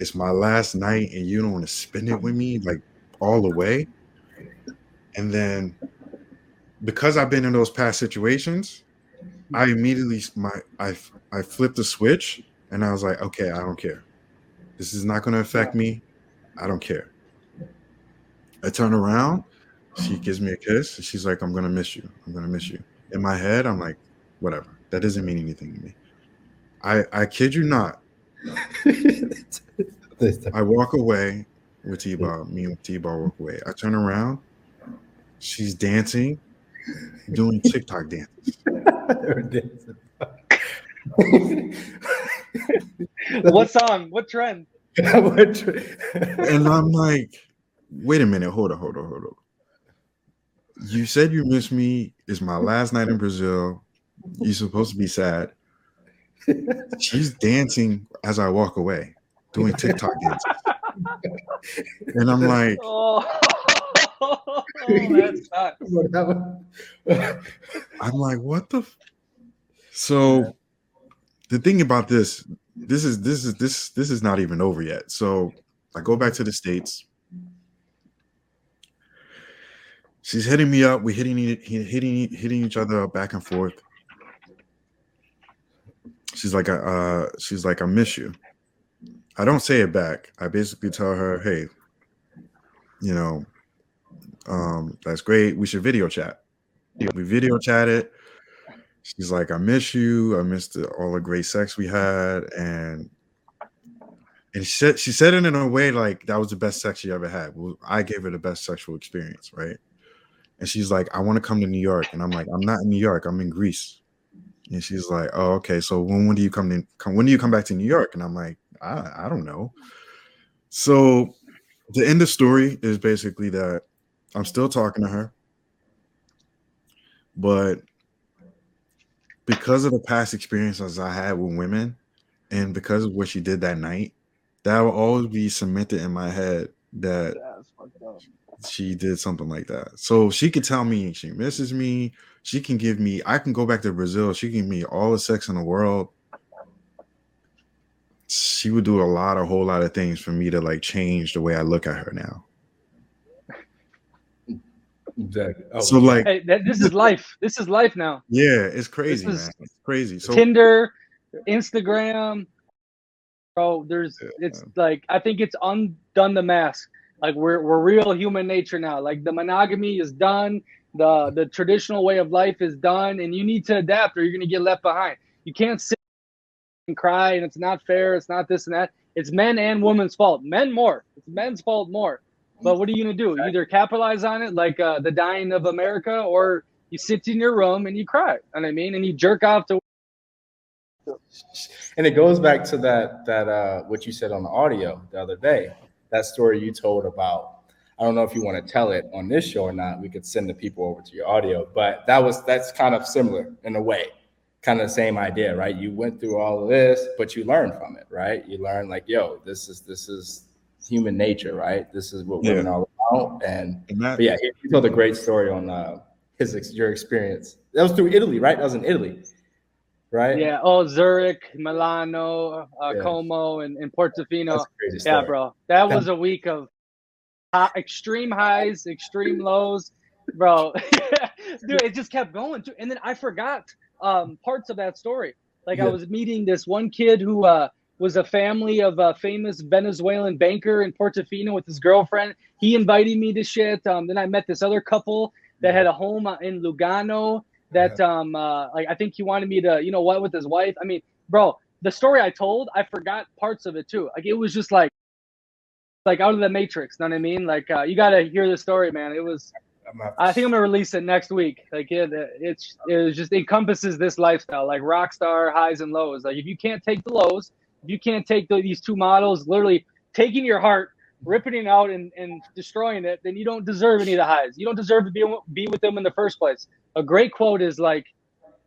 it's my last night, and you don't want to spend it with me like all the way. And then because I've been in those past situations, I immediately my I I flipped the switch and I was like, okay, I don't care. This is not going to affect me. I don't care. I turn around, she gives me a kiss, and she's like, I'm gonna miss you. I'm gonna miss you. In my head, I'm like, whatever. That doesn't mean anything to me. I I kid you not. [LAUGHS] I walk away with T-Bob. Me and T-Bob walk away. I turn around. She's dancing, doing TikTok dances. [LAUGHS] What song? What trend? [LAUGHS] And I'm like, wait a minute, hold on, hold on, hold on. You said you miss me. It's my last night in Brazil. You're supposed to be sad. She's dancing as I walk away, doing TikTok dances. And I'm [LAUGHS] like, Oh, [LAUGHS] oh that. [LAUGHS] I'm like, what the? F-? So, the thing about this, this is this is this this is not even over yet. So, I go back to the states. She's hitting me up. We hitting hitting hitting each other up back and forth. She's like, uh, she's like, I miss you. I don't say it back. I basically tell her, hey, you know, um, that's great. We should video chat. We video chatted. She's like, I miss you. I missed the, all the great sex we had, and and she said she said it in a way like that was the best sex she ever had. Well, I gave her the best sexual experience, right? And she's like, I want to come to New York, and I'm like, I'm not in New York. I'm in Greece. And she's like, Oh, okay. So when when do you come to come? When do you come back to New York? And I'm like, I I don't know. So the end of story is basically that I'm still talking to her, but because of the past experiences I had with women, and because of what she did that night, that will always be cemented in my head that she did something like that. So she could tell me she misses me. She can give me, I can go back to Brazil. She can give me all the sex in the world. she would do a lot, a whole lot of things for me to like change the way I look at her now. Exactly. Oh, So like, Hey, that, this is life. This is life now. yeah, it's crazy, man. It's crazy. So Tinder, Instagram, bro. There's Yeah. it's like I think it's undone the mask. Like we're we're real human nature now. Like the monogamy is done. The the traditional way of life is done, and you need to adapt, or you're gonna get left behind. You can't sit and cry, and it's not fair. It's not this and that. It's men and women's fault. Men more. It's men's fault more. But what are you gonna do? You either capitalize on it, like uh, the dying of America, or you sit in your room and you cry. and I mean, and you jerk off to and it goes back to that that uh what you said on the audio the other day that story you told about i don't know if you want to tell it on this show or not we could send the people over to your audio but that was that's kind of similar in a way kind of the same idea right you went through all of this but you learned from it right you learned like yo this is this is human nature right this is what Yeah. women are all about and and that, but yeah he, he told a great story on uh his your experience that was through italy right that was in italy right Yeah. Oh, Zurich, Milano, uh, Yeah. Como, and, and Portofino. That's a crazy story. Yeah, bro. That was a week of high, extreme highs, extreme lows, bro. [LAUGHS] Dude, it just kept going. Too. And then I forgot um, parts of that story. Like I was meeting this one kid who uh, was a family of a famous Venezuelan banker in Portofino with his girlfriend. He invited me to shit. Um, then I met this other couple that had a home uh, in Lugano that um uh, like I think he wanted me to you know what with his wife. I mean, bro, the story I told, I forgot parts of it too. Like it was just like like out of the matrix. Know what I mean? Like uh, you got to hear the story, man. It was. I'm gonna have to- I think I'm gonna release it next week. Like it, it's it just encompasses this lifestyle, like rock star highs and lows. Like if you can't take the lows, if you can't take the, these two models, literally taking your heart, ripping it out, and, and destroying it, then you don't deserve any of the highs. You don't deserve to be be with them in the first place. A great quote is like,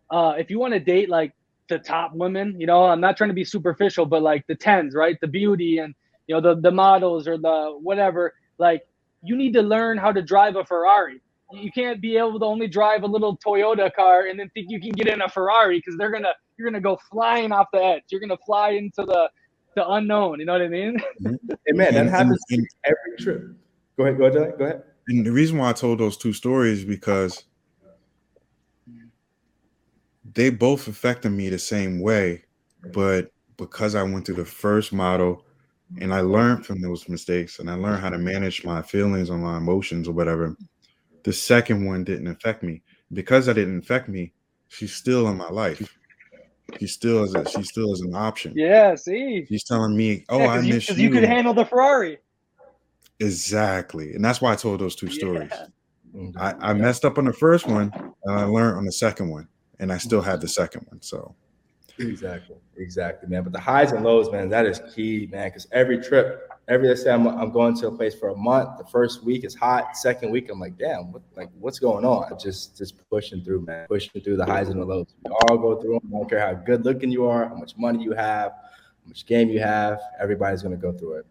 uh, if you want to date like the top women, you know, I'm not trying to be superficial, but like the tens, right? The beauty and you know the the models or the whatever. Like you need to learn how to drive a Ferrari. You can't be able to only drive a little Toyota car and then think you can get in a Ferrari because they're gonna you're gonna go flying off the edge. You're gonna fly into the the unknown. You know what I mean? Mm-hmm. Hey man, that And- happens and- every trip. Go ahead, go ahead, go ahead. And the reason why I told those two stories is because they both affected me the same way, but because I went through the first model and I learned from those mistakes and I learned how to manage my feelings or my emotions or whatever, the second one didn't affect me. Because that didn't affect me, she's still in my life. She still is a, she still is an option. Yeah. See. She's telling me, "Oh, Yeah, I 'cause you, miss 'cause you." you could handle the Ferrari. exactly, and that's why I told those two stories. Yeah. I, mm-hmm. I messed up on the first one and I learned on the second one, and I still had the second one. So Exactly, exactly, man. But the highs and lows, man, that is key, man. Because every trip, every let's say I'm, I'm going to a place for a month. The first week is hot. Second week, I'm like, damn, what like what's going on? Just just pushing through, man. Pushing through the highs and the lows. We all go through them. I don't care how good looking you are, how much money you have, how much game you have. Everybody's gonna go through it.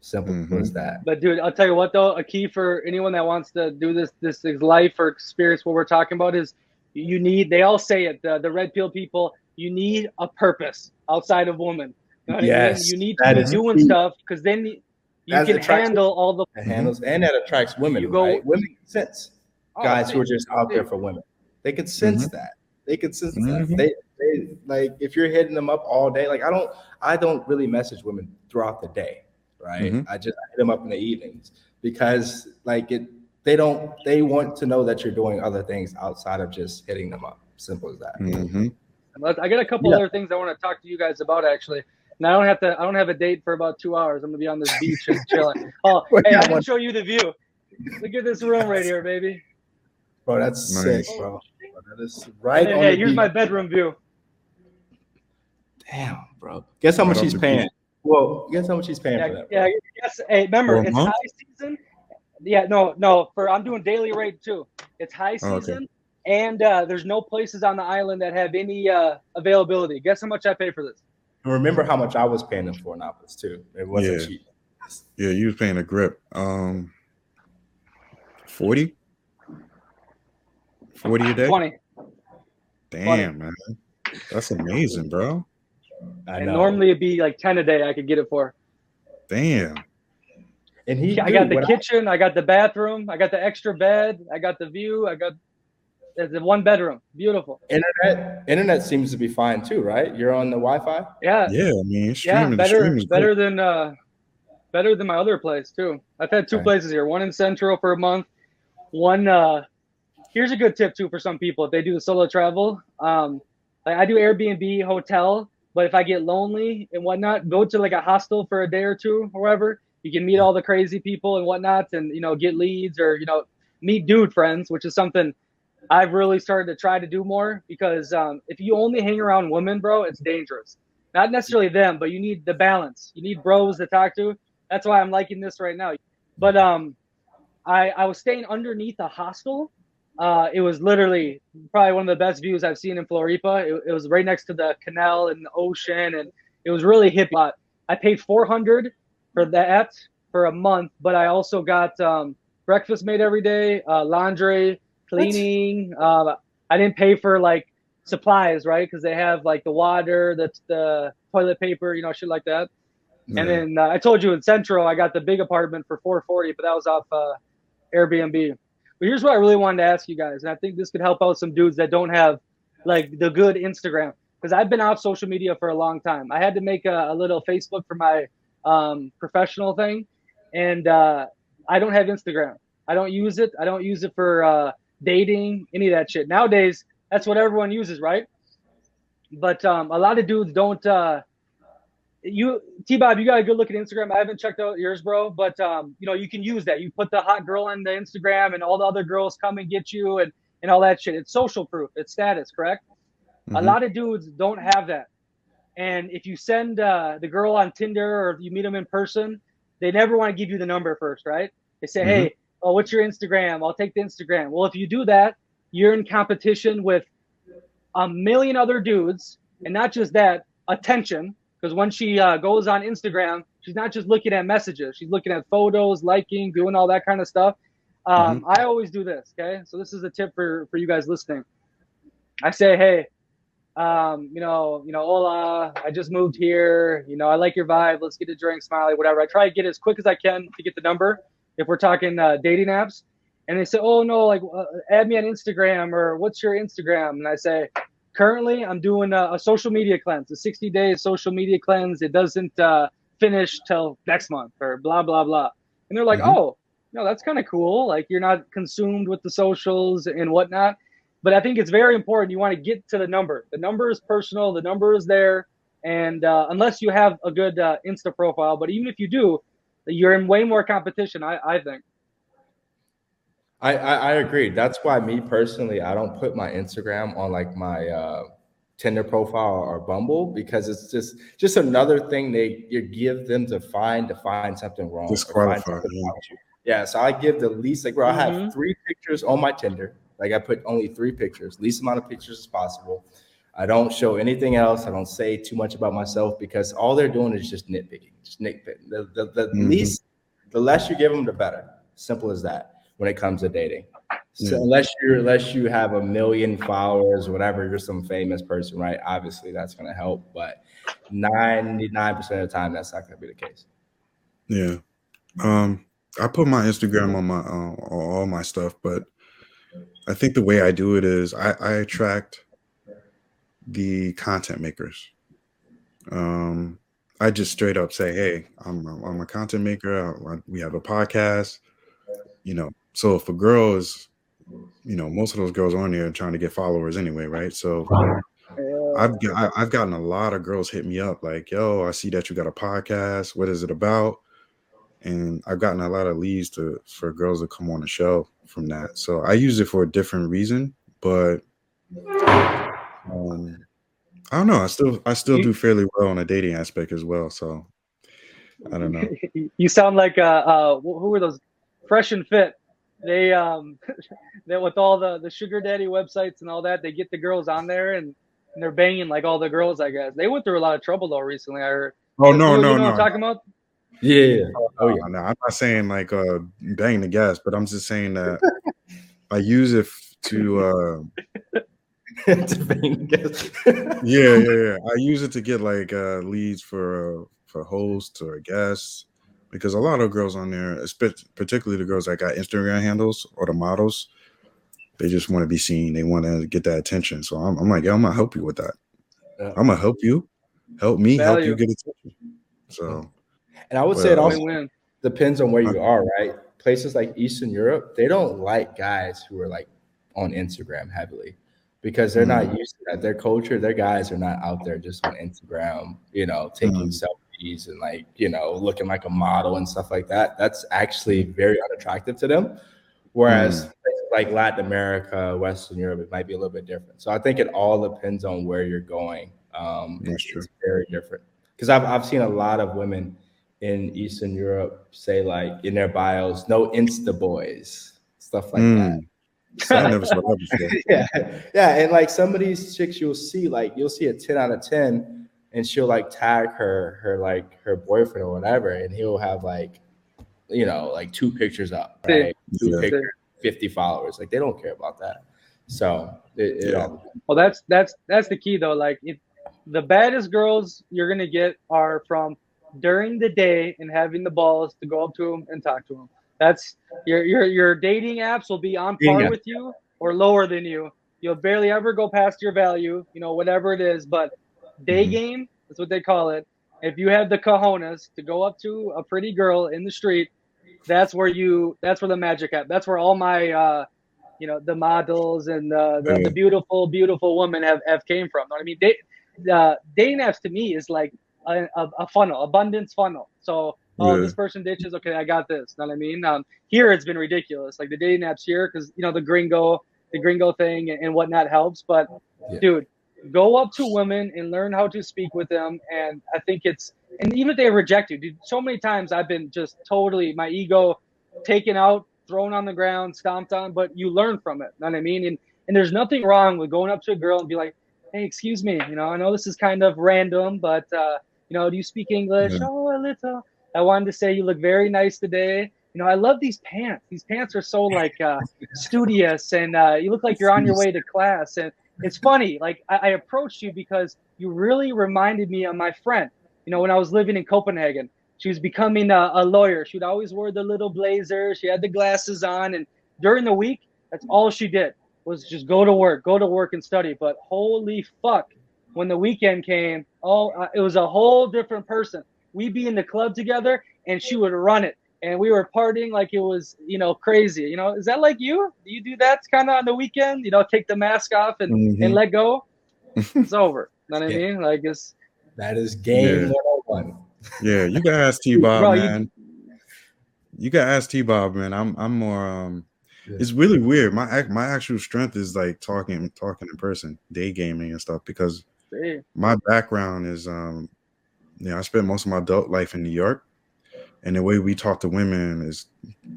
Simple Mhm. as that. But dude, I'll tell you what though, a key for anyone that wants to do this this is life or experience what we're talking about is you need they all say it, the, the red pill people, you need a purpose outside of woman. You know what I mean? Yes, You need to be is doing key. stuff because then you That can handle all the That handles and that attracts women. You go- right? Women sense Oh, guys who are just out there for women. They can sense Mm-hmm. that. They can sense Mhm. that. They, they like if you're hitting them up all day. Like I don't, I don't really message women throughout the day, right? Mhm. I just hit them up in the evenings because like it. They don't. They want to know that you're doing other things outside of just hitting them up. Simple as that. Let's- I got a couple Yeah. other things I want to talk to you guys about actually. And I don't have to. I don't have a date for about two hours. I'm gonna be on this beach and chilling. [LAUGHS] Oh, hey, yeah, I can one- show you the view. Look at this room right here, baby. Bro, that's Nice. sick, bro. That is right Hey, on hey, the here's beach. my bedroom view. Damn, bro. Guess how much Right off she's paying? Well, guess how much she's paying Yeah, for that? bro? yeah. Yes. Hey, remember, a it's high season. Yeah, no, no. For I'm doing daily rate too. It's high Oh, okay. Season, and uh, there's no places on the island that have any uh, availability. Guess how much I pay for this? Remember how much I was paying them for office too. It wasn't Yeah. cheap. Yeah, you was paying a grip. Um, forty. 40 a day? Twenty. Damn, man. That's amazing, bro. I and know. normally it'd be like ten a day. I could get it for. Damn. and he, I got the when I- kitchen, I got the bathroom, I got the extra bed, I got the view, I got the one bedroom. Beautiful. internet internet seems to be fine too, right? You're on the Wi-Fi. Yeah. Yeah, I mean, Yeah, streaming, the better streaming's better great. than uh better than my other place too. I've had two Okay. places here. One in Central for a month. One uh here's a good tip too for some people if they do the solo travel. Um like I do Airbnb hotel, but if I get lonely and whatnot, go to like a hostel for a day or two or whatever. You can meet all the crazy people and whatnot and you know get leads or you know meet dude friends, which is something I've really started to try to do more because um, if you only hang around women, bro, it's dangerous. Not necessarily them, but you need the balance. You need bros to talk to. That's why I'm liking this right now. But um, I I was staying underneath a hostel. Uh, it was literally probably one of the best views I've seen in Floripa. It, it was right next to the canal and the ocean, and it was really hip. Uh, I paid 400 for that for a month, but I also got um, breakfast made every day, uh, laundry, cleaning. Uh, I didn't pay for like supplies, right? Because they have like the water, that's the toilet paper, you know, shit like that. Yeah. And then uh, I told you in Central, I got the big apartment for 440, but that was off uh, Airbnb. But here's what I really wanted to ask you guys, and I think this could help out some dudes that don't have like the good Instagram, because I've been off social media for a long time. I had to make a, a little Facebook for my um, professional thing, and uh, I don't have Instagram. I don't use it. I don't use it for uh, dating, any of that shit. Nowadays, that's what everyone uses, right? But um, a lot of dudes don't. Uh, you T Bob, you got a good look at Instagram. I haven't checked out yours, bro, but um, you know, you can use that. You put the hot girl on the Instagram and all the other girls come and get you and, and all that shit. It's social proof, it's status, correct? A Mhm. lot of dudes don't have that. And if you send uh, the girl on Tinder or if you meet them in person, they never want to give you the number first, right? They say, Mhm. hey, oh, what's your Instagram? I'll take the Instagram. Well, if you do that, you're in competition with a million other dudes, and not just that, attention. Because when she uh, goes on Instagram, she's not just looking at messages; she's looking at photos, liking, doing all that kind of stuff. Um, I always do this. Okay, so this is a tip for for you guys listening. I say, hey, um, you know, you know, hola, I just moved here. You know, I like your vibe. Let's get a drink, smiley, whatever. I try to get as quick as I can to get the number. If we're talking uh, dating apps, and they say, oh no, like uh, add me on Instagram or what's your Instagram? And I say, currently I'm doing a, a social media cleanse, a 60 day social media cleanse. It doesn't uh, finish till next month or blah blah blah. And they're like, Mhm. oh, no, that's kind of cool. Like you're not consumed with the socials and whatnot. But I think it's very important. You want to get to the number. The number is personal. The number is there. And uh, unless you have a good uh, Insta profile, but even if you do, you're in way more competition. I, I think. I, I I agree. That's why me personally, I don't put my Instagram on like my uh, Tinder profile or Bumble because it's just just another thing they you give them to find to find something wrong. or find Disqualify, something yeah. Yeah, so I give the least like bro, I have Mhm. three pictures on my Tinder. Like I put only three pictures, least amount of pictures as possible. I don't show anything else. I don't say too much about myself because all they're doing is just nitpicking, just nitpicking. The, the, the Mhm. least, the less you give them, the better. Simple as that. When it comes to dating, so Yeah. unless you unless you have a million followers, or whatever, you're some famous person, right? Obviously, that's going to help. But ninety nine percent of the time, that's not going to be the case. Yeah. Um, I put my Instagram on my uh, on all my stuff, but I think the way I do it is I, I attract the content makers. Um, I just straight up say, "Hey, I'm I'm a content maker. I- we have a podcast." You know, so if a girl is, you know, most of those girls on there trying to get followers anyway, right? So I've got, I- I've gotten a lot of girls hit me up like, "Yo, I see that you got a podcast. What is it about?" And I've gotten a lot of leads to for girls to come on the show from that. So I use it for a different reason, but um, I don't know. I still I still do fairly well on a dating aspect as well. So I don't know. [LAUGHS] you sound like uh, uh who were those fresh and fit they um [LAUGHS] that with all the the sugar daddy websites and all that they get the girls on there and, and they're banging like all the girls i guess they went through a lot of trouble though recently i heard Oh You- no you no know what no. i'm talking about Yeah. Oh yeah, no, I'm not saying like uh bang the gas, but I'm just saying that [LAUGHS] I use it f- [LAUGHS] to uh yeah, yeah, [LAUGHS] yeah. I use it to get like uh, leads for uh, for hosts or guests because a lot of girls on there, especially particularly the girls that got Instagram handles or the models, they just want to be seen. They want to get that attention. So I'm, I'm like, yeah, I'm gonna help you with that. Yeah. I'm gonna help you, help me, Value. help you get attention. So, and I would say it also win. depends on where you are, right? Places like Eastern Europe, they don't like guys who are like on Instagram heavily because they're mm-hmm. not used to that. Their culture, their guys are not out there just on Instagram, you know, taking mm-hmm. selfies and like, you know, looking like a model and stuff like that. That's actually very unattractive to them. Whereas mm-hmm. like Latin America, Western Europe, it might be a little bit different. So I think it all depends on where you're going. Um, That's it's, true. It's very different because I've I've seen a lot of women in Eastern Europe say like in their bios, no Insta boys, stuff like mm. That. I never saw that before. [LAUGHS] yeah, yeah, and like some of these chicks, you'll see like you'll see a ten out of ten, and she'll like tag her her like her boyfriend or whatever, and he'll have like, you know, like two pictures up, right? Two yeah. pictures, fifty followers. Like they don't care about that. So it, it yeah. all. Well, that's that's that's the key though. Like it, the baddest girls you're gonna get are from during the day and having the balls to go up to them and talk to them. That's your your your dating apps will be on par yeah. with you or lower than you. You'll barely ever go past your value, you know, whatever it is. But day mm-hmm. game, that's what they call it. If you have the cojones to go up to a pretty girl in the street, that's where you that's where the magic at. That's where all my uh you know the models and the, the, the beautiful beautiful women have, have came from. I mean, they, uh, dating apps to me is like a, a, a funnel, abundance funnel. So oh, yeah. this person ditches. Okay, I got this. You Know what I mean? Um, here it's been ridiculous. Like the dating apps here, because you know the gringo, the gringo thing and, whatnot helps. But yeah. dude, go up to women and learn how to speak with them. And I think it's and even if they reject you, dude. So many times I've been just totally my ego taken out, thrown on the ground, stomped on. But you learn from it. You Know what I mean? And and there's nothing wrong with going up to a girl and be like, hey, excuse me, you know, I know this is kind of random, but uh, you know, do you speak English? Yeah. Oh, a little. I wanted to say you look very nice today. You know, I love these pants. These pants are so like uh, [LAUGHS] studious, and uh, you look like you're on your way to class. And it's funny. Like I, I approached you because you really reminded me of my friend. You know, when I was living in Copenhagen, she was becoming a, a lawyer. She'd always wear the little blazer. She had the glasses on, and during the week, that's all she did was just go to work, go to work and study. But holy fuck, when the weekend came, oh, uh, it was a whole different person we'd be in the club together and she would run it. And we were partying like it was you know crazy. You know is that like you? Do you do that kind of on the weekend? You know take the mask off and, mm-hmm. and let go? [LAUGHS] It's over. You know what i mean? Like it's that is game yeah. 101 yeah you gotta ask t-bob [LAUGHS] man you, you gotta ask t-bob man. I'm i'm more um yeah. it's really weird. My my actual strength is like talking talking in person day gaming and stuff because my background is um know, I spent most of my adult life in New York, and the way we talk to women is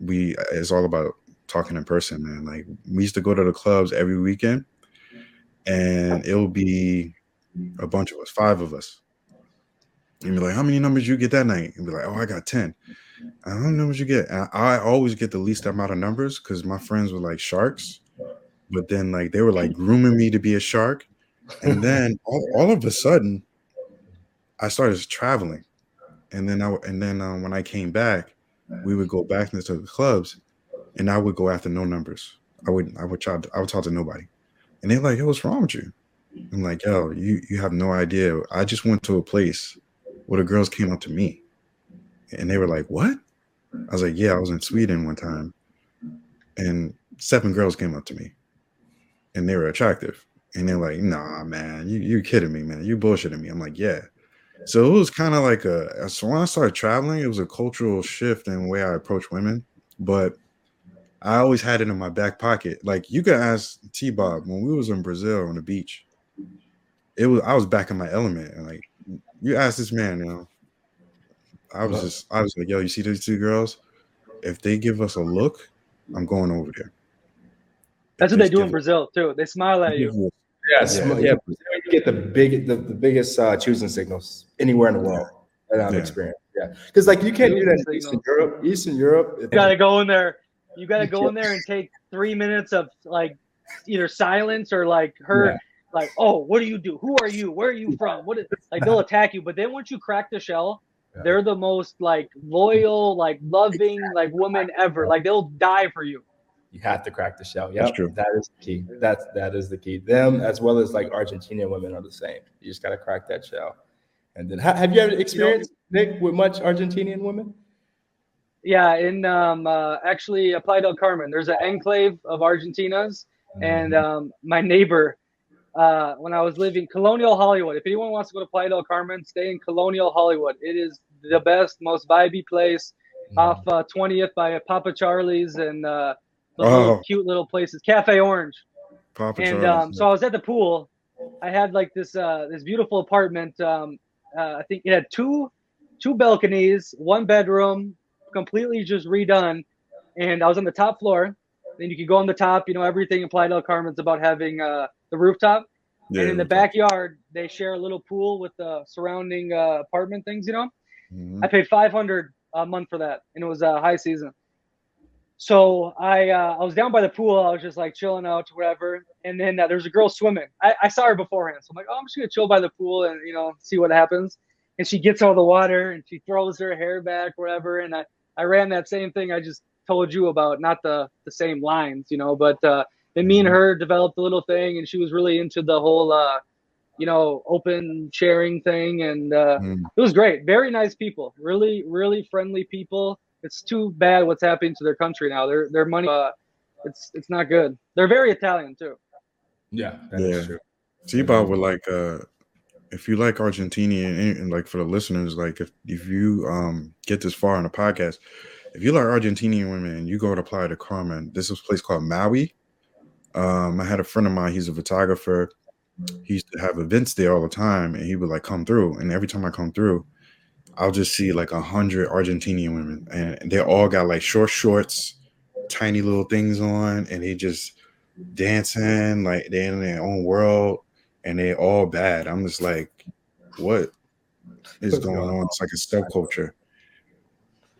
we is all about talking in person, man. Like we used to go to the clubs every weekend, and it'll be a bunch of us, five of us. And be like, how many numbers you get that night? And be like, oh, I got ten. I don't know what you get? And I always get the least amount of numbers because my friends were like sharks. But then like they were like grooming me to be a shark. And then all, all of a sudden, I started traveling, and then I and then um, when I came back, we would go back into the clubs, and I would go after no numbers. I would I would try to, I would talk to nobody, and they're like, "Yo, what's wrong with you?" I'm like, "Yo, you you have no idea. I just went to a place where the girls came up to me, and they were like, "What?" I was like, "Yeah, I was in Sweden one time, and seven girls came up to me, and they were attractive." And they're like, nah, man, you you kidding me, man. You bullshitting me. I'm like, yeah. So it was kind of like a uh, so when I started traveling, it was a cultural shift in the way I approach women. But I always had it in my back pocket. Like you could ask T Bob when we was in Brazil on the beach. It was I was back in my element. And like you ask this man, you know, I was just I was like, yo, you see these two girls? If they give us a look, I'm going over there. That's what they do in Brazil too. They smile at you. Yes, yeah, yeah. You get the big, the, the biggest uh, choosing signals anywhere in the world that I've yeah. experienced. Yeah, because like you can't do that in Eastern Europe. Eastern Europe, you gotta go in there. You gotta go in there and take three minutes of like either silence or like her like, oh, what do you do? Who are you? Where are you from? What is like they'll attack you. But then once you crack the shell, Yeah. they're the most like loyal, like loving, like woman ever. Like they'll die for you. You have to crack the shell. Yeah, That's true. that is the key. That's that is the key. Them as well as like Argentinian women are the same. You just gotta crack that shell. And then, ha- have you ever experienced Nick with much Argentinian women? Yeah, in um, uh, actually uh, Playa del Carmen, there's an enclave of Argentinas, and Mm-hmm. um, my neighbor, uh, when I was living Colonial Hollywood. If anyone wants to go to Playa del Carmen, stay in Colonial Hollywood. It is the best, most vibey place Mm-hmm. off uh, 20th by Papa Charlie's and uh, the little Oh. cute little places, Cafe Orange. Papa and Charlie's, um, so I was at the pool. I had like this uh, this beautiful apartment. Um, uh, I think it had two two balconies, one bedroom, completely just redone. And I was on the top floor. Then you could go on the top. You know, everything in Playa del Carmen's about having uh, the rooftop. yeah, and in the backyard, they share a little pool with the surrounding uh, apartment things. You know. Mhm. I paid 500 a month for that, and it was uh, high season. So I uh, I was down by the pool. I was just like chilling out, whatever. And then uh, there was a girl swimming. I, I saw her beforehand, so I'm like, oh, I'm just gonna chill by the pool and you know see what happens. And she gets out of the water and she throws her hair back, whatever. And I I ran that same thing I just told you about, not the the same lines, you know, but uh, then me and her developed a little thing, and she was really into the whole. Uh, you know, open sharing thing, and uh, Mm. it was great. Very nice people, really, really friendly people. It's too bad what's happening to their country now. Their their money, uh, it's it's not good. They're very Italian too. Yeah, that is Yeah. true. T-Bob would like uh if you like Argentinian and, and like for the listeners, like if, if you um get this far on the podcast, if you like Argentinian women and you go to Playa de Carmen, this is a place called Maui. Um, I had a friend of mine, he's a photographer. He used to have events there all the time, and he would like come through. And every time I come through, I'll just see like a hundred Argentinian women, and they all got like short shorts, tiny little things on, and they just dancing like they're in their own world and they all bad. I'm just like, what is going on? It's like a subculture.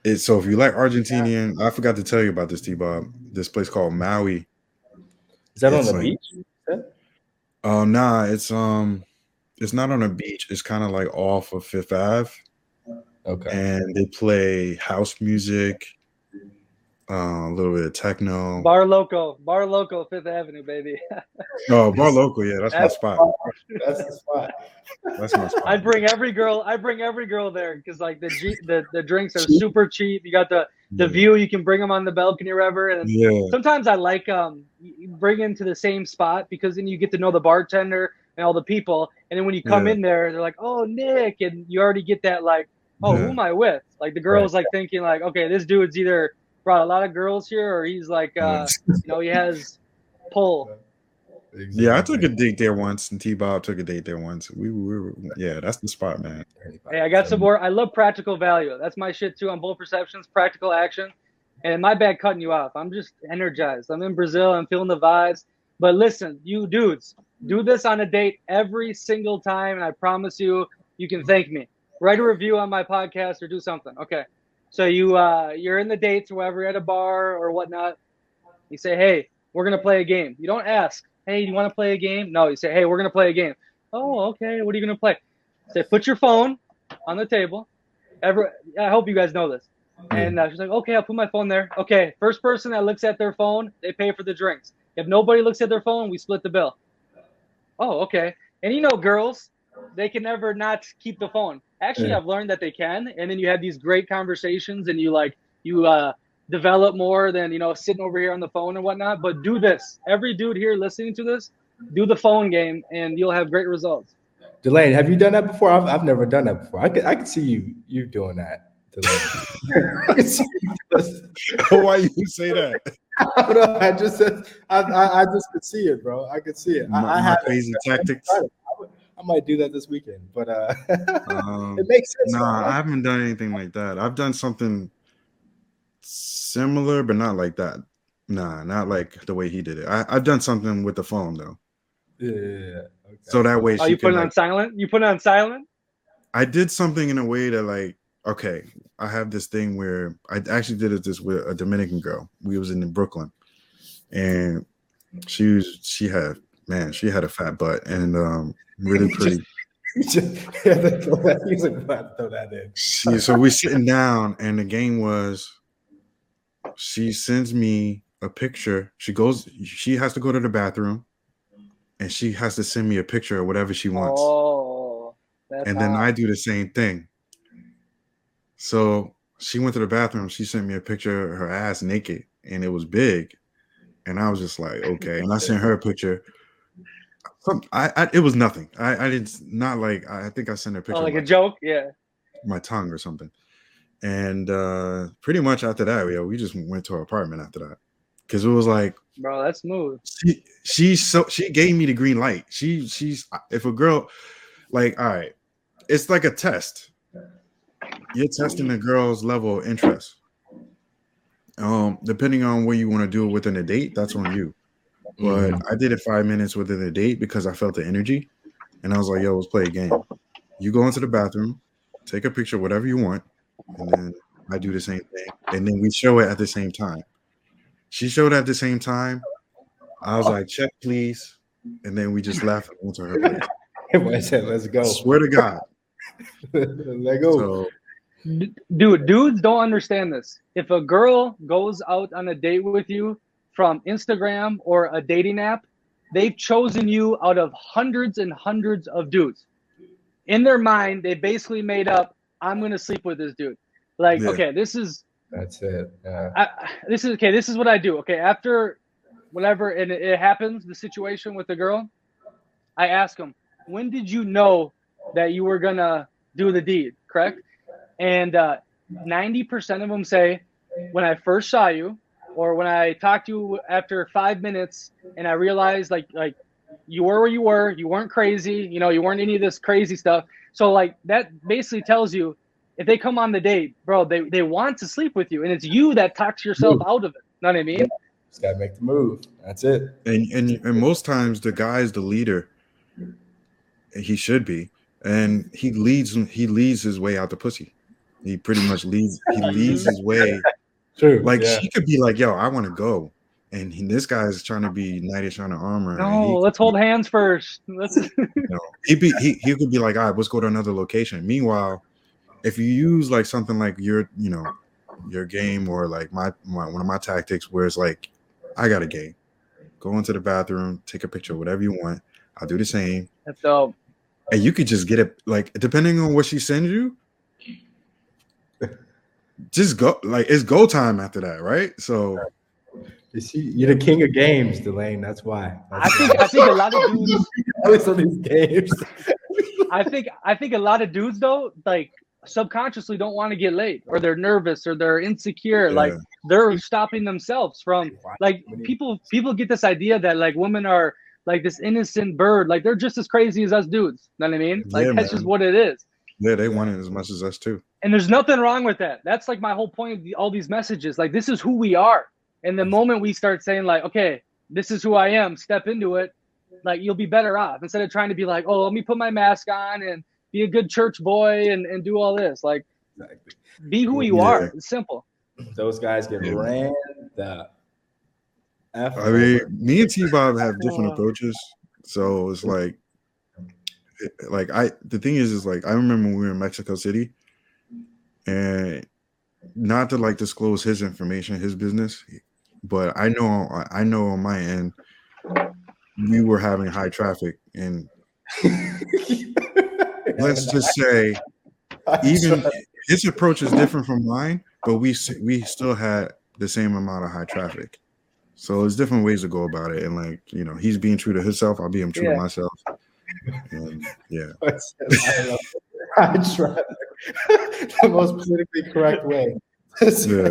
It's so if you like Argentinian, I forgot to tell you about this, T Bob. This place called Maui. Is that on the like- beach? Oh nah, it's um it's not on a beach, it's kind of like off of Fifth Ave, Okay. and they play house music, uh, a little bit of techno. Bar Loco, Bar Loco, Fifth Avenue, baby. [LAUGHS] Oh, Bar Loco, yeah, that's my That's spot. That's the spot. That's my spot. I bring every girl. I bring every girl there because like the G, the the drinks are super cheap. You got the the view. You can bring them on the balcony or whatever. And Yeah. sometimes I like um you- you bring into the same spot because then you get to know the bartender and all the people. And then when you come Yeah. in there, they're like, "Oh, Nick," and you already get that like, "Oh, who am I with?" Like the girl's like thinking like, "Okay, this dude's either brought a lot of girls here or he's like, uh, you know, he has pull." Yeah, I took a date there once, and T Bob took a date there once. We were, yeah, that's the spot, man. Hey, I got some more. I love practical value. That's my shit too on Bold Perceptions, practical action. And my bad cutting you off. I'm just energized. I'm in Brazil. I'm feeling the vibes. But listen, you dudes, do this on a date every single time, and I promise you, you can thank me. Write a review on my podcast or do something. Okay. So you uh, you're in the dates, wherever, at a bar or whatnot. You say, "Hey, we're gonna play a game." You don't ask, "Hey, you want to play a game?" No, you say, "Hey, we're gonna play a game." Oh, okay. What are you gonna play? Say, put your phone on the table. Every, I hope you guys know this. And uh, she's like, okay, I'll put my phone there. Okay, first person that looks at their phone, they pay for the drinks. If nobody looks at their phone, we split the bill. Oh, okay. And you know, girls, they can never not keep the phone. Actually, Yeah. I've learned that they can. And then you have these great conversations, and you like you uh, develop more than you know sitting over here on the phone and whatnot. But do this. Every dude here listening to this, do the phone game, and you'll have great results. Delane, have you done that before? I've, I've never done that before. I could I could see you you doing that. Delane. I, could see you doing- Why you say that? [LAUGHS] I don't know. I just said I, I, I just could see it, bro. I could see it. I, My, I my have crazy tactics. I might do that this weekend, but uh, [LAUGHS] Um, it makes sense. Nah, I haven't done anything like that. I've done something similar, but not like that. Nah, not like the way he did it. I, I've done something with the phone though, yeah, yeah, yeah. Okay. so that way Oh, you put can. it on silent? You put it on silent? I did something in a way that like, okay, I have this thing where I actually did it this with a Dominican girl. We was in Brooklyn, and she was she had man, she had a fat butt and um, [LAUGHS] really pretty. Just [LAUGHS] he throw that. He was like, throw that in. She, so we're sitting down, and the game was. She sends me a picture. She goes. She has to go to the bathroom, and she has to send me a picture of whatever she wants. Oh, that's and then hot. I do the same thing. So she went to the bathroom. She sent me a picture of her ass naked, and it was big. And I was just like, okay. And I sent her a picture. Some, I, I it was nothing. I, I did not like. I think I sent her a picture oh, like my, a joke. Yeah. my tongue or something. And uh pretty much after that, yeah, we just went to her apartment after that because it was like Bro, that's smooth. she she so she gave me the green light. She she's if a girl like all right, it's like a test. You're testing a girl's level of interest. Um, depending on what you want to do within a date, that's on you. But mm-hmm. I did it five minutes within the date because I felt the energy, and I was like, "Yo, let's play a game. You go into the bathroom, take a picture, whatever you want, and then I do the same thing, and then we show it at the same time." She showed at the same time. I was like, check, please. And then we just laughed and went to her place. I said, "Let's go." Swear to God. [LAUGHS] Let go. So D- dude, dudes don't understand this. If a girl goes out on a date with you from Instagram or a dating app, they've chosen you out of hundreds and hundreds of dudes. In their mind, they basically made up, I'm gonna sleep with this dude. Like, Yeah. okay, this is That's it. Yeah. I, this is okay. This is what I do. Okay, after whatever and it, it happens, the situation with the girl, I ask them, when did you know that you were gonna do the deed? Correct. And uh, 90% of them say, when I first saw you, or when I talked to you after five minutes, and I realized like like you were where you were, you weren't crazy, you know, you weren't any of this crazy stuff. So like that basically tells you if they come on the date, bro, they, they want to sleep with you, and it's you that talks yourself out of it. Know what I mean? Just gotta make the move. That's it. and and and most times the guy is the leader. He should be, and he leads he leads his way out the pussy. He pretty much leads he leads his way. True. Like yeah. she could be like, "Yo, I want to go," and he, this guy is trying to be knightish on the armor. and No, he- let's hold hands first. Let's. [LAUGHS] you know, he be he, he could be like, all right, let's go to another location. Meanwhile, if you use like something like your, you know, your game or like my, my one of my tactics where it's like, I got a game. Go into the bathroom, take a picture, whatever you want. I'll do the same. That's dope. And you could just get it like depending on what she sends you, just go like it's go time after that, right? So You see, you're the king of games, Delane. That's why. I That's think I think a lot of dudes. [LAUGHS] always on these games. I think I think a lot of dudes though, like subconsciously don't want to get laid, or they're nervous, or they're insecure. Like they're stopping themselves from like people. People get this idea that like women are like this innocent bird, like they're just as crazy as us dudes. Know what I mean? Like Yeah, that's man. just what it is. yeah, they want it as much as us too. And there's nothing wrong with that. That's like my whole point of the, all these messages. Like this is who we are. And the moment we start saying like, okay, this is who I am, step into it, like you'll be better off instead of trying to be like, oh, let me put my mask on and be a good church boy and, and do all this. Like Exactly. be who you Yeah. are. It's simple. Those guys get Yeah. ran the F I mean, me and T Bob have different Uh. approaches. So it's like, like I, the thing is, is like I remember when we were in Mexico City, and not to like disclose his information, his business, but I know, I know on my end, we were having high traffic, and [LAUGHS] let's just say, even his approach is different from mine, but we we still had the same amount of high traffic. So it's different ways to go about it, and like you know, he's being true to himself. I'll be him true Yeah. to myself. And yeah, [LAUGHS] I love try the most politically correct way. [LAUGHS] yeah,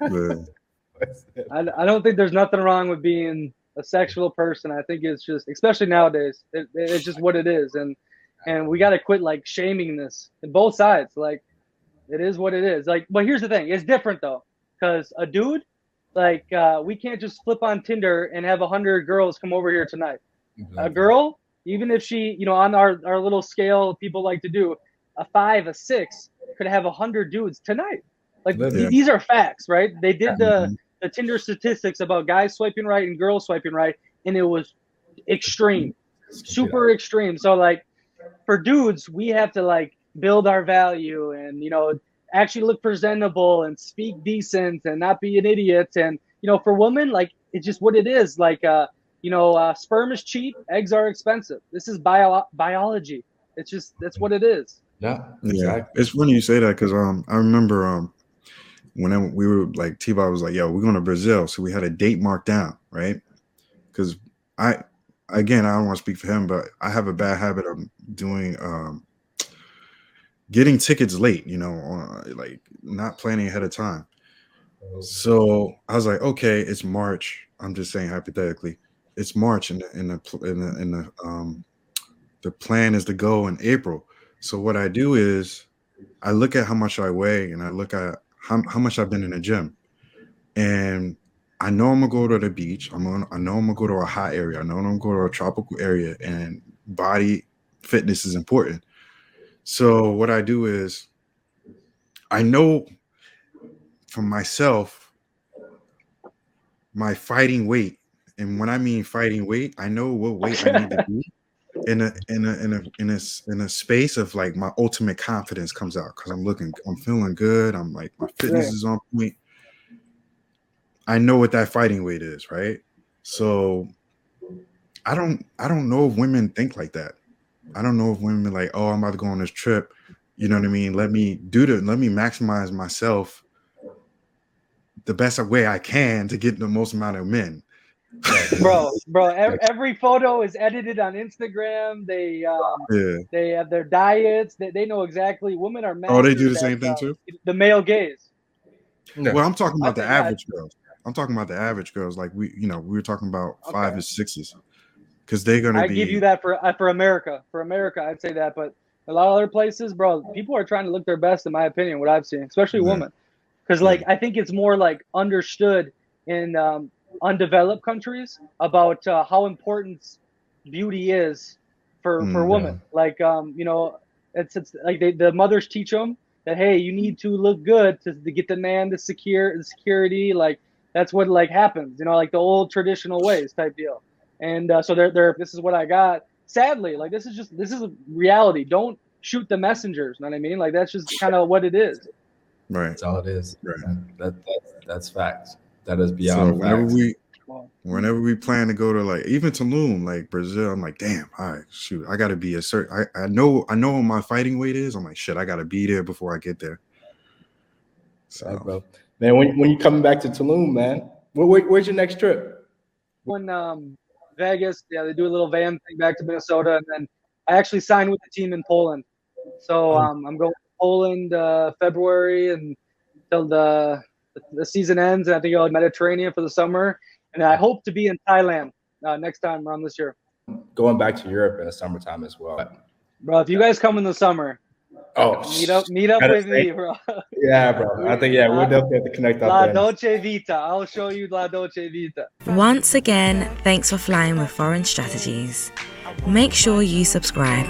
yeah. [LAUGHS] I, I don't think there's nothing wrong with being a sexual person. I think it's just, especially nowadays, it, it's just what it is. And and we got to quit like shaming this in both sides. Like it is what it is. Like, but here's the thing: it's different though, because a dude, like, uh, we can't just flip on Tinder and have a hundred girls come over here tonight. A girl, even if she, you know, on our our little scale, people like to do a five, a six, could have a hundred dudes tonight. Like Yeah. these are facts, right? They did the Mhm. the Tinder statistics about guys swiping right and girls swiping right, and it was extreme, super extreme. So like for dudes, we have to like build our value and you know actually look presentable and speak decent and not be an idiot. And you know, for women, like it's just what it is. Like uh, you know, uh, sperm is cheap, eggs are expensive. This is bio biology. It's just that's what it is. Yeah, yeah. It's funny you say that because um, I remember um, when we were like T-Bob was like, "Yo, we're going to Brazil," so we had a date marked down, right? Because I, again, I don't want to speak for him, but I have a bad habit of doing um, getting tickets late, you know, like not planning ahead of time. Oh. So I was like, okay, it's March. I'm just saying hypothetically, it's March, and in the in the in the um, the plan is to go in April. So what I do is I look at how much I weigh, and I look at how, how much I've been in the gym, and I know I'm gonna go to the beach. I'm gonna, I know I'm gonna go to a hot area. I know I'm gonna go to a tropical area, and body fitness is important. So what I do is I know for myself my fighting weight. And when I mean fighting weight, I know what weight I need to [LAUGHS] be in a in a in a in a in a space of like my ultimate confidence comes out because I'm looking, I'm feeling good. I'm like my fitness is on point. I know what that fighting weight is, right? So I don't I don't know if women think like that. I don't know if women like, oh, I'm about to go on this trip. You know what I mean? Let me do the let me maximize myself the best way I can to get the most amount of men. Bro, bro, every, every, photo is edited on Instagram. They um, yeah. they have their diets. They, they know exactly. Women are men. Oh, they do the same thing too. The male gaze. Well, I'm talking about the average girls. I'm talking about the average girls. Like we, you know, we were talking about okay. five to sixes because they're gonna. I be... give you that for uh, for America. For America, I'd say that, but a lot of other places, bro, people are trying to look their best, in my opinion. What I've seen, especially yeah. women, because like yeah. I think it's more like understood in um, undeveloped countries about uh, how important beauty is for mm, for women. Yeah. Like um, you know, it's it's like they, the mothers teach them that hey, you need to look good to, to get the man the secure the security. Like that's what like happens. You know, like the old traditional ways type deal. And uh, so they're, they're, this is what I got. Sadly, like this is just, this is a reality. Don't shoot the messengers. Know what I mean? Like that's just kind of what it is. Right. That's all it is. Right. That, that, that's facts. That is beyond. So whenever facts. we, whenever we plan to go to like even Tulum, like Brazil, I'm like, damn, all right, shoot, I gotta be a certain. I, I know I know what my fighting weight is. I'm like, shit, I gotta be there before I get there. So, right, bro, man, when when you coming back to Tulum, man, where, where, where's your next trip? When um Vegas. Yeah, they do a little van thing back to Minnesota, and then I actually signed with the team in Poland. So oh. um, I'm going to Poland uh, February and till the the season ends, and I think I'll Mediterranean for the summer, and I hope to be in Thailand uh, next time around this year. Going back to Europe in the summertime as well. Bro, if you guys come in the summer, Oh, meet up, meet up with me, bro. Yeah, bro. I think yeah, we'll definitely have to connect up. La there. Dolce Vita. I'll show you La Dolce Vita. Once again, thanks for flying with Foreign Strategies. Make sure you subscribe